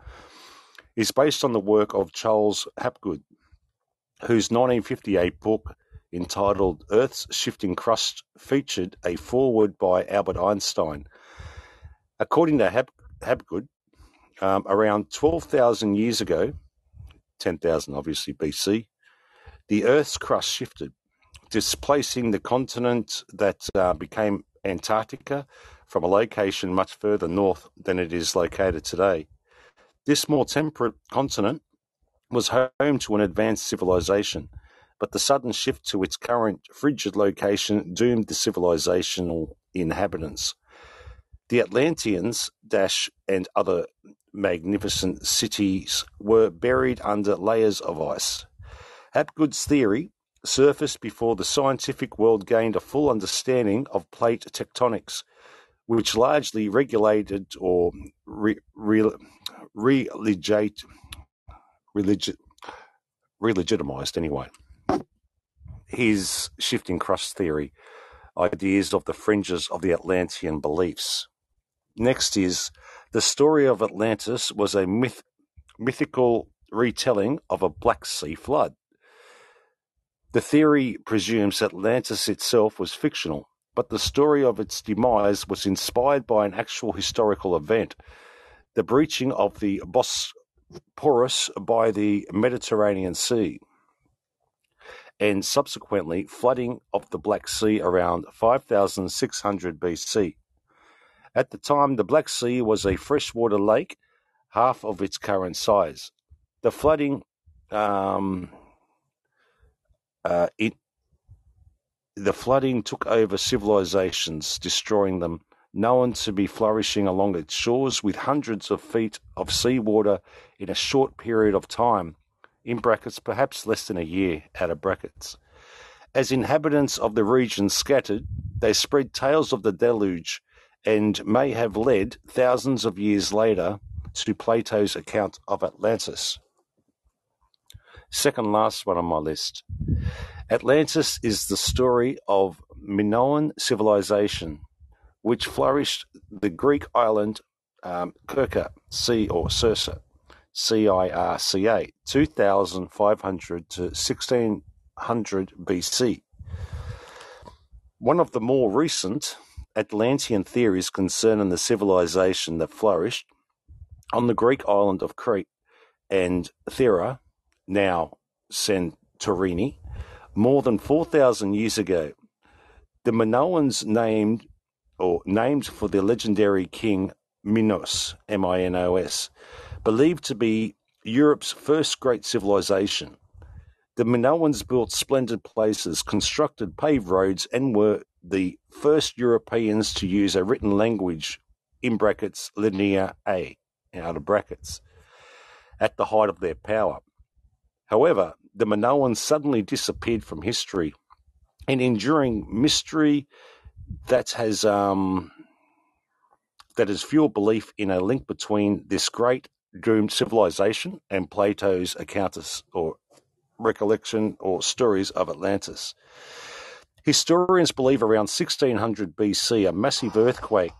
is based on the work of Charles Hapgood, whose 1958 book entitled Earth's Shifting Crust featured a foreword by Albert Einstein. According to Hap- Hapgood, um, around 12,000 years ago, 10,000 obviously BC, the Earth's crust shifted, displacing the continent that uh, became Antarctica from a location much further north than it is located today. This more temperate continent was home to an advanced civilization, but the sudden shift to its current frigid location doomed the civilizational inhabitants. The Atlanteans dash and other magnificent cities were buried under layers of ice. Hapgood's theory surfaced before the scientific world gained a full understanding of plate tectonics, which largely regulated or re, re, relegate, relegitimized anyway his shifting crust theory. ideas of the fringes of the Atlantean beliefs. Next is the story of Atlantis was a myth, mythical retelling of a Black Sea flood. The theory presumes Atlantis itself was fictional, but the story of its demise was inspired by an actual historical event the breaching of the Bosporus by the Mediterranean Sea, and subsequently flooding of the Black Sea around 5600 BC. At the time, the Black Sea was a freshwater lake, half of its current size. The flooding um, uh, it, the flooding took over civilizations, destroying them, known to be flourishing along its shores with hundreds of feet of seawater in a short period of time, in brackets, perhaps less than a year, out of brackets. As inhabitants of the region scattered, they spread tales of the deluge and may have led, thousands of years later, to Plato's account of Atlantis. Second last one on my list. Atlantis is the story of Minoan civilization, which flourished the Greek island um, Circa, C or Circa, C I R C A, 2500 to 1600 BC. One of the more recent Atlantean theories concerning the civilization that flourished on the Greek island of Crete and Thera, now Santorini, more than 4,000 years ago. The Minoans named or named for the legendary king Minos, M-I-N-O-S, believed to be Europe's first great civilization. The Minoans built splendid places, constructed paved roads, and were the first Europeans to use a written language in brackets linear A out of brackets at the height of their power. However, the Minoans suddenly disappeared from history. An enduring mystery that has um, that has fueled belief in a link between this great doomed civilization and Plato's account or recollection or stories of Atlantis. Historians believe around 1600 BC, a massive earthquake.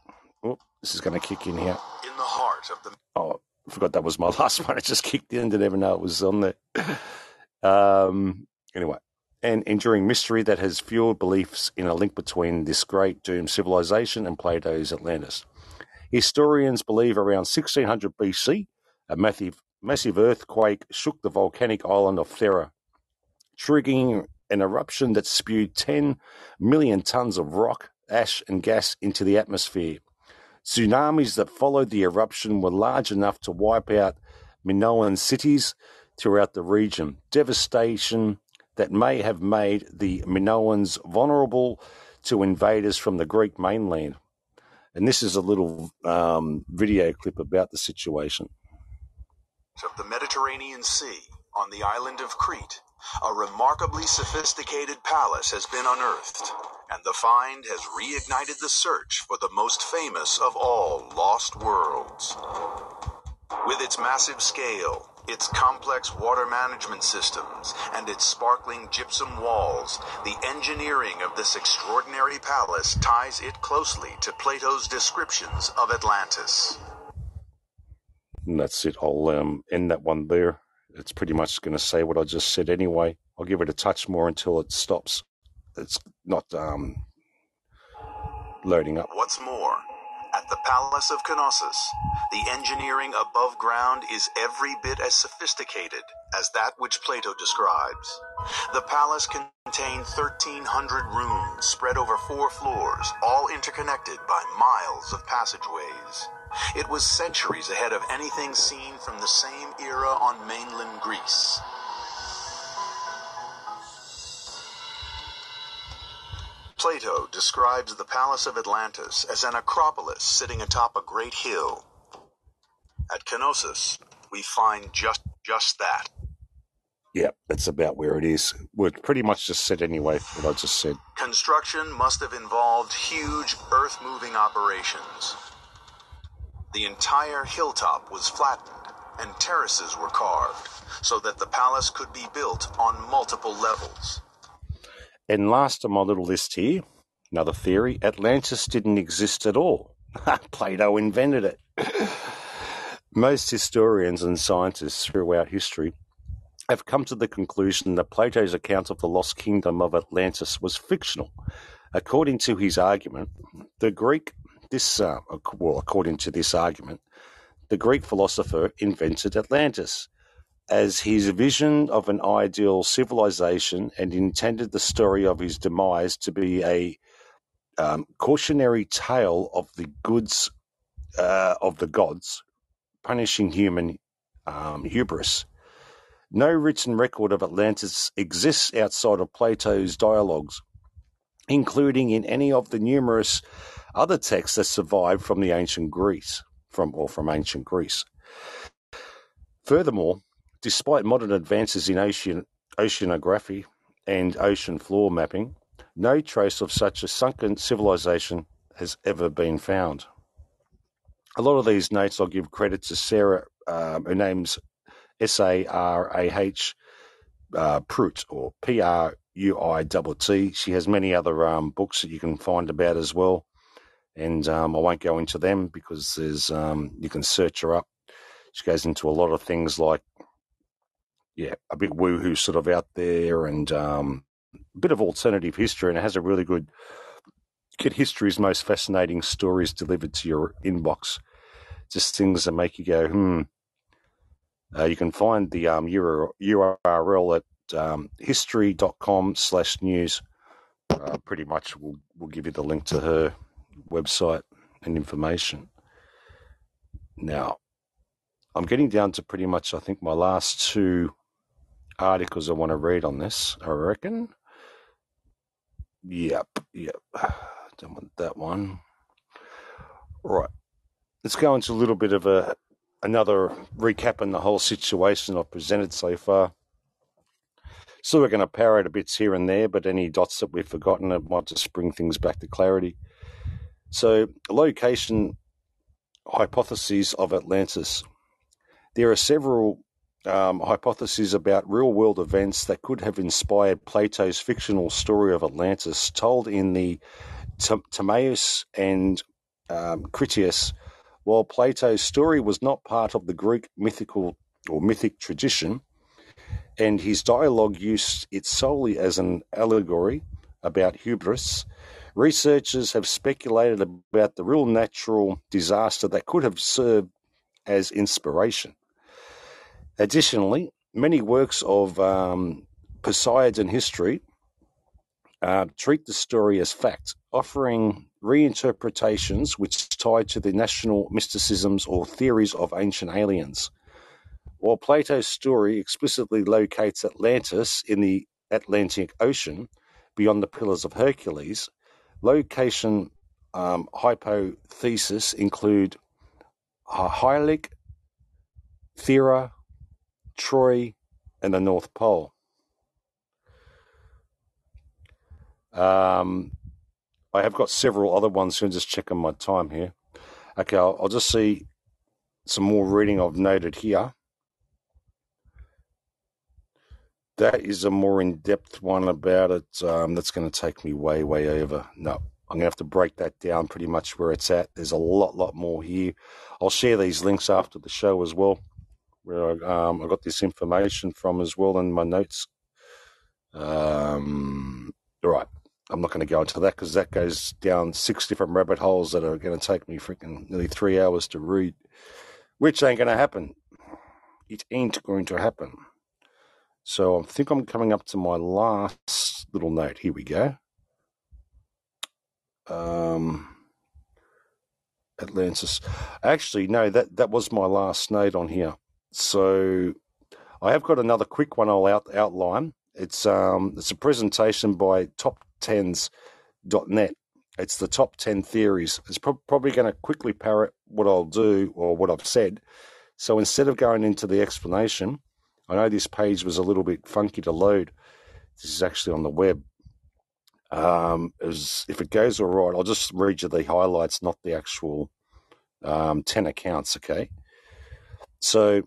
Oh, this is going to kick in here. In the heart of the. Oh, forgot that was my [LAUGHS] last one. It just kicked in. Didn't even know it was on there. Um, anyway, an enduring mystery that has fueled beliefs in a link between this great doomed civilization and Plato's Atlantis. Historians believe around 1600 BC, a massive, massive earthquake shook the volcanic island of Thera, triggering an eruption that spewed 10 million tons of rock, ash, and gas into the atmosphere. Tsunamis that followed the eruption were large enough to wipe out Minoan cities throughout the region. Devastation that may have made the Minoans vulnerable to invaders from the Greek mainland. And this is a little um, video clip about the situation. Of the Mediterranean Sea on the island of Crete, a remarkably sophisticated palace has been unearthed, and the find has reignited the search for the most famous of all lost worlds. With its massive scale, its complex water management systems, and its sparkling gypsum walls, the engineering of this extraordinary palace ties it closely to Plato's descriptions of Atlantis. And that's it. I'll um, end that one there. It's pretty much going to say what I just said anyway. I'll give it a touch more until it stops. It's not um, loading up. What's more, at the Palace of Knossos, the engineering above ground is every bit as sophisticated as that which Plato describes. The palace contained 1,300 rooms spread over four floors, all interconnected by miles of passageways. It was centuries ahead of anything seen from the same era on mainland Greece. Plato describes the Palace of Atlantis as an acropolis sitting atop a great hill. At Knossos, we find just just that. Yeah, that's about where it is. We're pretty much just said anyway what I just said. Construction must have involved huge earth moving operations. The entire hilltop was flattened and terraces were carved so that the palace could be built on multiple levels. And last on my little list here Another theory Atlantis didn't exist at all. [LAUGHS] Plato invented it. [CLEARS THROAT] Most historians and scientists throughout history have come to the conclusion that Plato's account of the lost kingdom of Atlantis was fictional. According to his argument, the Greek, this, uh, well, according to this argument, the Greek philosopher invented Atlantis as his vision of an ideal civilization and intended the story of his demise to be a um, cautionary tale of the goods uh, of the gods punishing human um, hubris. No written record of Atlantis exists outside of Plato's dialogues, including in any of the numerous other texts that survive from the ancient Greece, from or from ancient Greece. Furthermore, despite modern advances in ocean, oceanography and ocean floor mapping, no trace of such a sunken civilization has ever been found. A lot of these notes I'll give credit to Sarah, um, her name's S A R A H uh, Pruitt or P R U I T T. She has many other um, books that you can find about as well, and um, I won't go into them because there's um, you can search her up. She goes into a lot of things like yeah, a bit woohoo sort of out there and um, a bit of alternative history, and it has a really good get history's most fascinating stories delivered to your inbox. Just things that make you go, hmm. Uh, you can find the um, URL at um, history.com slash news. Uh, pretty much we'll, we'll give you the link to her website and information. Now, I'm getting down to pretty much, I think, my last two articles I want to read on this, I reckon. Yep, yep. [SIGHS] Don't want that one. Right. Let's go into a little bit of a another recap on the whole situation I've presented so far. So we're going to power it a bits here and there, but any dots that we've forgotten, it might just bring things back to clarity. So, location hypotheses of Atlantis. There are several um, hypotheses about real world events that could have inspired Plato's fictional story of Atlantis, told in the Timaeus and um, Critias. While Plato's story was not part of the Greek mythical or mythic tradition, and his dialogue used it solely as an allegory about hubris, researchers have speculated about the real natural disaster that could have served as inspiration. Additionally, many works of um, pseudo history uh, treat the story as fact, offering reinterpretations which tie to the national mysticisms or theories of ancient aliens. While Plato's story explicitly locates Atlantis in the Atlantic Ocean beyond the Pillars of Hercules, location um, hypotheses include Hylic, Thera, Troy, and the North Pole. Um, I have got several other ones. So I'm just checking my time here. Okay, I'll, I'll just see some more reading I've noted here. That is a more in-depth one about it. Um, that's going to take me way, way over. No, I'm going to have to break that down pretty much where it's at. There's a lot, lot more here. I'll share these links after the show as well where I, um, I got this information from as well in my notes. Um, all right. I'm not going to go into that because that goes down six different rabbit holes that are going to take me freaking nearly three hours to read, which ain't going to happen. It ain't going to happen. So I think I'm coming up to my last little note. Here we go. Um, Atlantis. Actually, no, that, that was my last note on here. So I have got another quick one I'll out, outline. It's um it's a presentation by toptenz.net. It's the top 10 theories. It's pro- probably going to quickly parrot what I'll do or what I've said. So instead of going into the explanation, I know this page was a little bit funky to load. This is actually on the web. Um, if it goes all right, I'll just read you the highlights, not the actual um, 10 accounts, okay? So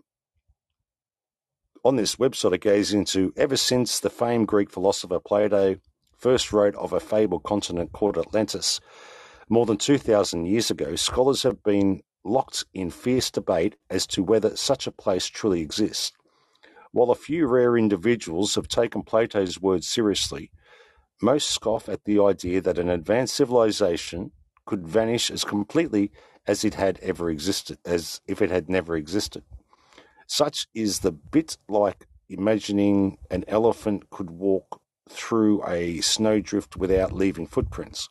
on this website, it goes into ever since the famed Greek philosopher Plato first wrote of a fabled continent called Atlantis more than 2,000 years ago, scholars have been locked in fierce debate as to whether such a place truly exists. While a few rare individuals have taken Plato's words seriously, most scoff at the idea that an advanced civilization could vanish as completely as it had ever existed, as if it had never existed. Such is the bit like imagining an elephant could walk through a snowdrift without leaving footprints,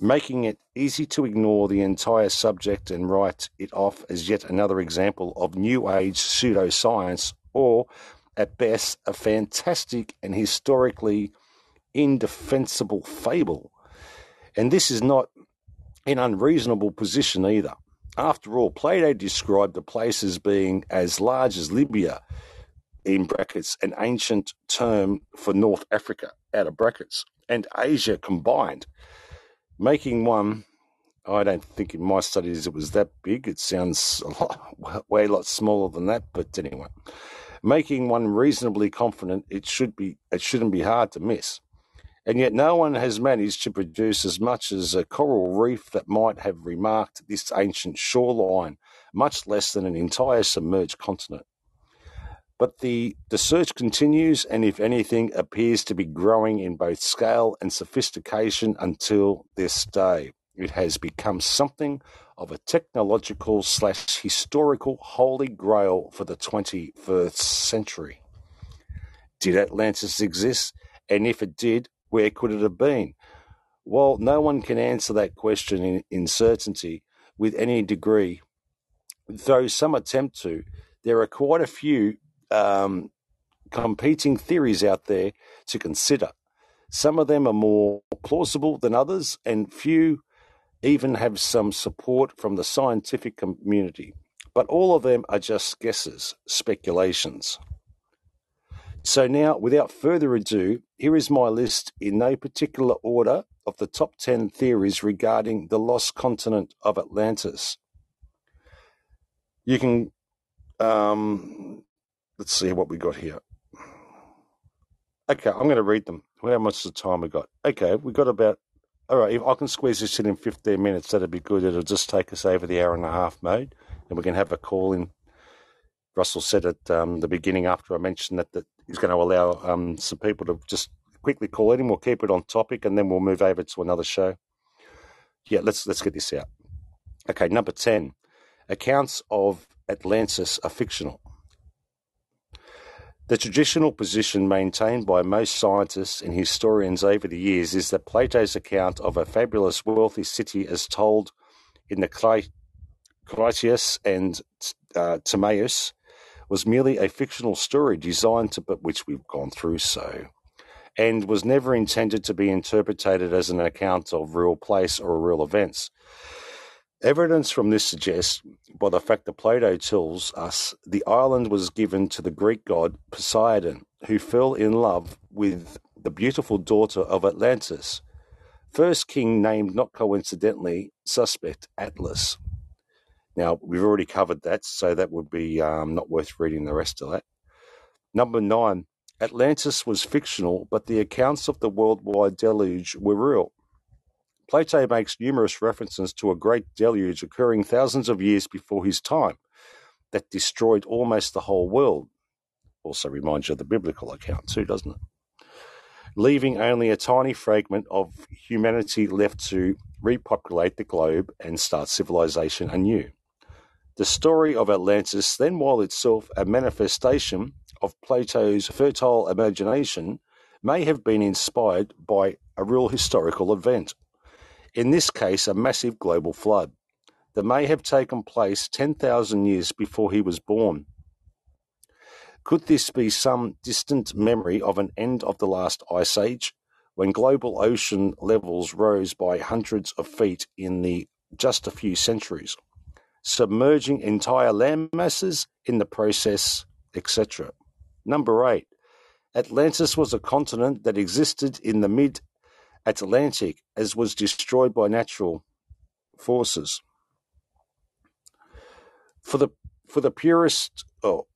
making it easy to ignore the entire subject and write it off as yet another example of New Age pseudoscience, or at best, a fantastic and historically indefensible fable. And this is not an unreasonable position either. After all, Plato described the place as being as large as Libya, in brackets, an ancient term for North Africa, out of brackets, and Asia combined, making one. I don't think in my studies it was that big. It sounds a [LAUGHS] lot, way a lot smaller than that, but anyway, making one reasonably confident it should be it shouldn't be hard to miss. And yet, no one has managed to produce as much as a coral reef that might have remarked this ancient shoreline, much less than an entire submerged continent. But the, the search continues, and if anything, appears to be growing in both scale and sophistication until this day. It has become something of a technological slash historical holy grail for the 21st century. Did Atlantis exist? And if it did, where could it have been? Well, no one can answer that question in, in certainty with any degree, though some attempt to. There are quite a few um, competing theories out there to consider. Some of them are more plausible than others, and few even have some support from the scientific community. But all of them are just guesses, speculations. So now, without further ado, here is my list in no particular order of the top 10 theories regarding the lost continent of Atlantis. You can, um, let's see what we got here. Okay, I'm going to read them. How much the time we got? Okay, we got about, all right, if I can squeeze this in in 15 minutes, that'd be good. It'll just take us over the hour and a half mode, and we can have a call in. Russell said at um, the beginning after I mentioned that, that he's going to allow um, some people to just quickly call in. We'll keep it on topic, and then we'll move over to another show. Yeah, let's let's get this out. Okay, number ten. Accounts of Atlantis are fictional. The traditional position maintained by most scientists and historians over the years is that Plato's account of a fabulous wealthy city as told in the Critias and uh, Timaeus was merely a fictional story designed to, but which we've gone through so, and was never intended to be interpreted as an account of real place or real events. Evidence from this suggests, by the fact that Plato tells us, the island was given to the Greek god Poseidon, who fell in love with the beautiful daughter of Atlantis, first king named not coincidentally suspect Atlas. Now, we've already covered that, so that would be um, not worth reading the rest of that. Number nine, Atlantis was fictional, but the accounts of the worldwide deluge were real. Plato makes numerous references to a great deluge occurring thousands of years before his time that destroyed almost the whole world. Also reminds you of the biblical account, too, doesn't it? Leaving only a tiny fragment of humanity left to repopulate the globe and start civilization anew. The story of Atlantis, then, while itself a manifestation of Plato's fertile imagination, may have been inspired by a real historical event. In this case, a massive global flood that may have taken place 10,000 years before he was born. Could this be some distant memory of an end of the last ice age, when global ocean levels rose by hundreds of feet in the just a few centuries? submerging entire land masses in the process, etc. Number eight, Atlantis was a continent that existed in the mid Atlantic as was destroyed by natural forces. For the for the purist, oh,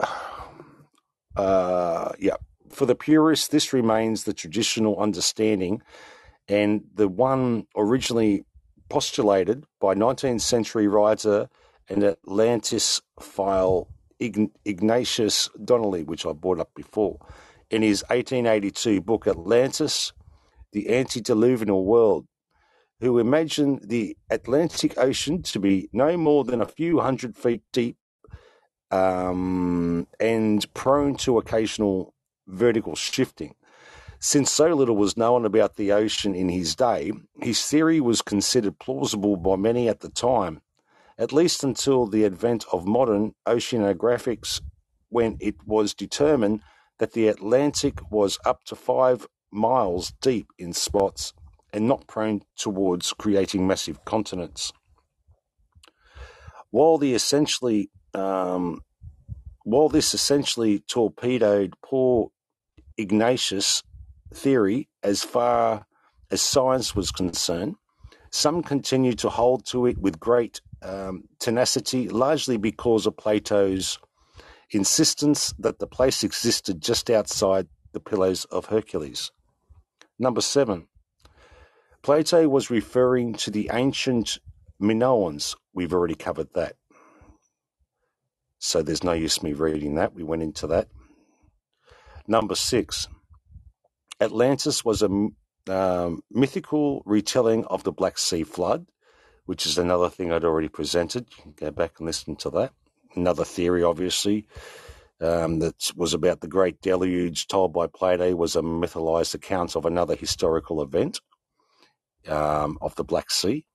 [SIGHS] uh, yeah, for the purists, this remains the traditional understanding and the one originally postulated by 19th century writer and Atlantisophile Ignatius Donnelly, which I brought up before, in his 1882 book Atlantis, The Antediluvian World, who imagined the Atlantic Ocean to be no more than a few hundred feet deep um, and prone to occasional vertical shifting. Since so little was known about the ocean in his day, his theory was considered plausible by many at the time, at least until the advent of modern oceanographics, when it was determined that the Atlantic was up to five miles deep in spots and not prone towards creating massive continents. While the essentially um, while this essentially torpedoed poor Ignatius' theory as far as science was concerned, some continued to hold to it with great um, tenacity, largely because of Plato's insistence that the place existed just outside the Pillars of Hercules. Number seven, Plato was referring to the ancient Minoans. We've already covered that. So there's no use me reading that. We went into that. Number six, Atlantis was a um, mythical retelling of the Black Sea flood, which is another thing I'd already presented. You can go back and listen to that. Another theory, obviously, um, that was about the Great Deluge, told by Plato, was a mythologized account of another historical event um, of the Black Sea.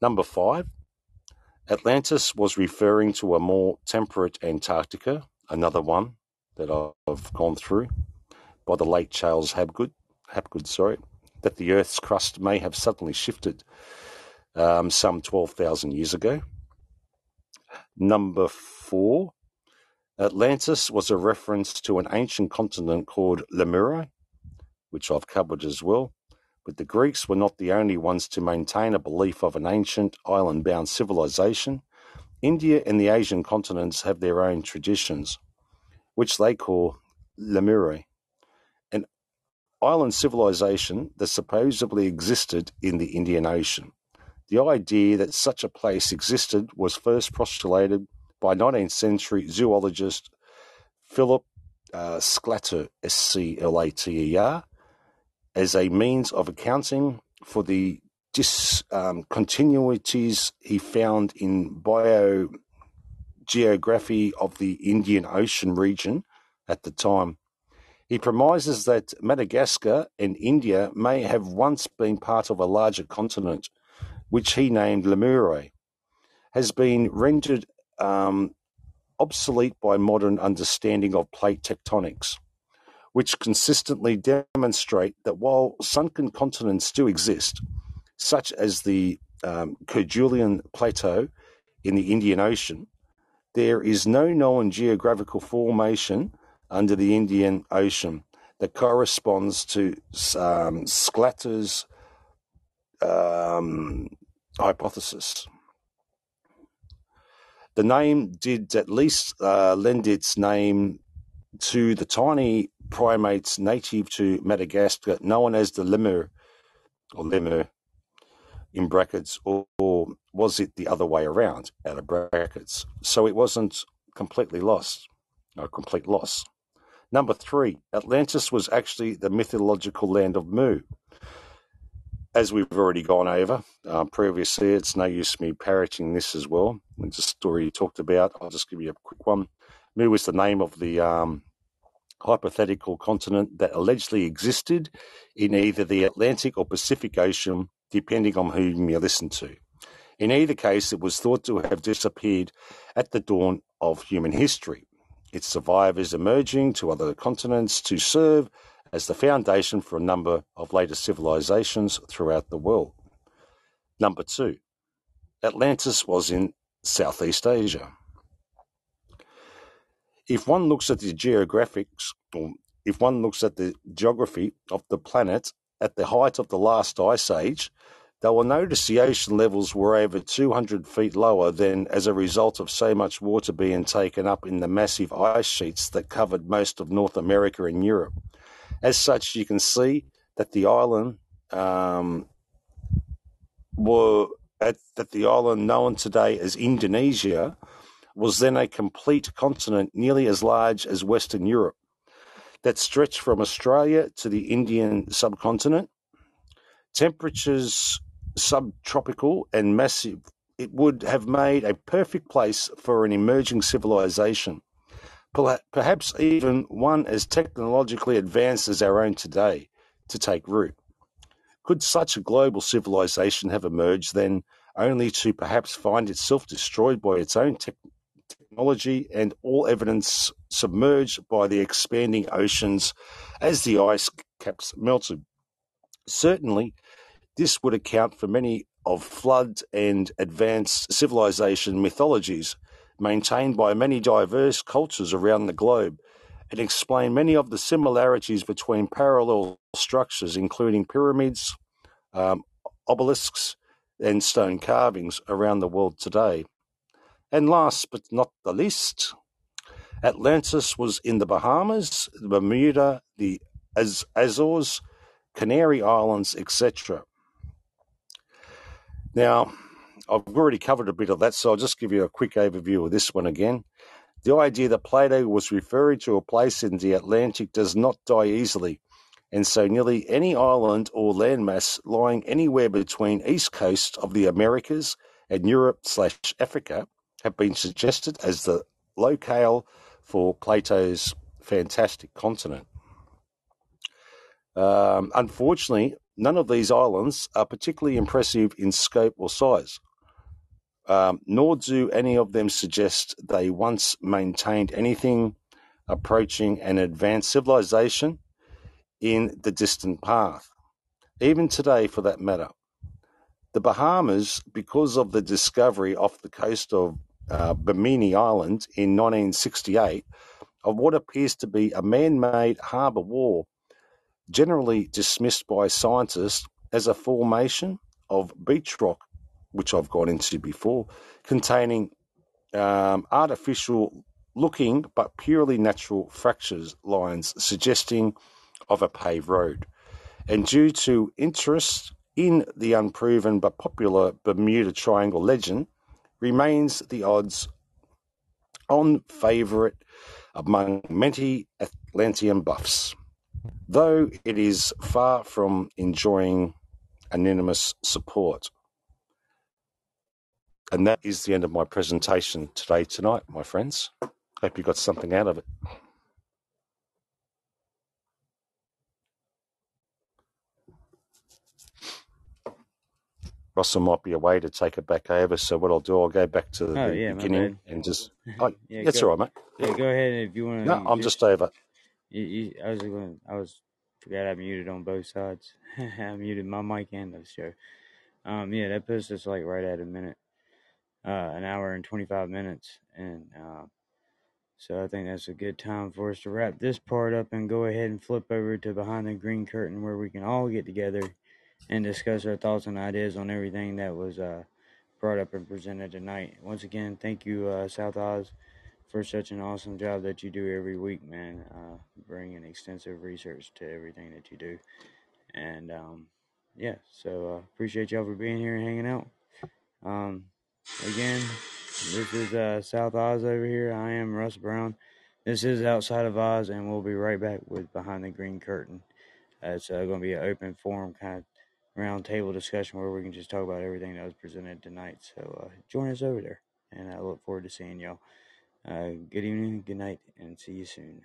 Number five, Atlantis was referring to a more temperate Antarctica, another one that I've gone through by the late Charles Hapgood, Hapgood, sorry, that the Earth's crust may have suddenly shifted um, some 12,000 years ago. Number four, Atlantis was a reference to an ancient continent called Lemuria, which I've covered as well. But the Greeks were not the only ones to maintain a belief of an ancient island bound civilization. India and the Asian continents have their own traditions, which they call Lemuria an island civilization that supposedly existed in the Indian Ocean. The idea that such a place existed was first postulated by 19th century zoologist Philip uh, Sclater, S C L A T E R, as a means of accounting for the discontinuities um, he found in biogeography of the Indian Ocean region at the time. He premises that Madagascar and India may have once been part of a larger continent, which he named Lemuria, has been rendered um, obsolete by modern understanding of plate tectonics, which consistently demonstrate that while sunken continents do exist, such as the um, Kerguelen Plateau in the Indian Ocean, there is no known geographical formation under the Indian Ocean that corresponds to um, um, hypothesis. The name did at least uh, lend its name to the tiny primates native to Madagascar, known as the lemur, or lemur, in brackets, or, or was it the other way around, out of brackets? So it wasn't completely lost, a complete loss. Number three, Atlantis was actually the mythological land of Mu. As we've already gone over uh, previously, it's no use me parroting this as well. It's a story you talked about. I'll just give you a quick one. Mu is the name of the um, hypothetical continent that allegedly existed in either the Atlantic or Pacific Ocean, depending on whom you listen to. In either case, it was thought to have disappeared at the dawn of human history its survivors emerging to other continents to serve as the foundation for a number of later civilizations throughout the world. Number two, Atlantis was in Southeast Asia. If one looks at the geographics, or if one looks at the geography of the planet at the height of the last ice age, They will notice the ocean levels were over 200 feet lower than as a result of so much water being taken up in the massive ice sheets that covered most of North America and Europe. As such, you can see that the island um, were at, that the island known today as Indonesia was then a complete continent nearly as large as Western Europe. That stretched from Australia to the Indian subcontinent. Temperatures subtropical and massive, it would have made a perfect place for an emerging civilization, perhaps even one as technologically advanced as our own today, to take root. Could such a global civilization have emerged then, only to perhaps find itself destroyed by its own te- technology and all evidence submerged by the expanding oceans as the ice caps melted? Certainly, this would account for many of flood and advanced civilization mythologies maintained by many diverse cultures around the globe and explain many of the similarities between parallel structures, including pyramids, um, obelisks, and stone carvings around the world today. And last but not the least, Atlantis was in the Bahamas, Bermuda, the Azores, Canary Islands, etc. Now, I've already covered a bit of that, so I'll just give you a quick overview of this one again. The idea that Plato was referring to a place in the Atlantic does not die easily, and so nearly any island or landmass lying anywhere between east coast of the Americas and Europe slash Africa have been suggested as the locale for Plato's fantastic continent. Um, unfortunately, None of these islands are particularly impressive in scope or size, um, nor do any of them suggest they once maintained anything approaching an advanced civilization in the distant past, even today for that matter. The Bahamas, because of the discovery off the coast of uh, Bimini Island in 1968 of what appears to be a man made harbour wall generally dismissed by scientists as a formation of beach rock, which I've gone into before, containing um, artificial looking but purely natural fractures lines suggesting of a paved road. And due to interest in the unproven but popular Bermuda Triangle legend, remains the odds on favourite among many Atlantean buffs though it is far from enjoying anonymous support. And that is the end of my presentation today, tonight, my friends. Hope you got something out of it. Russell might be away to take it back over, so what I'll do, I'll go back to the Oh yeah, beginning and just. [LAUGHS] Oh, Yeah, that's go. all right, mate. Yeah, go ahead if you want to No. I'm just over. You, you, I was going. I was forgot I muted on both sides. [LAUGHS] I muted my mic and the show. Um, yeah, that puts us like right at a minute, uh, an hour and twenty five minutes, and uh, so I think that's a good time for us to wrap this part up and go ahead and flip over to behind the green curtain where we can all get together and discuss our thoughts and ideas on everything that was uh, brought up and presented tonight. Once again, thank you, uh, South Oz, for such an awesome job that you do every week, man. Uh, bringing extensive research to everything that you do. And um, yeah, so uh, appreciate y'all for being here and hanging out. Um, again, this is uh, South Oz over here. I am Russ Brown. This is Outside of Oz, and we'll be right back with Behind the Green Curtain. Uh, it's uh, going to be an open forum kind of round table discussion where we can just talk about everything that was presented tonight. So uh, join us over there, and I look forward to seeing y'all. Uh, good evening, good night, and see you soon.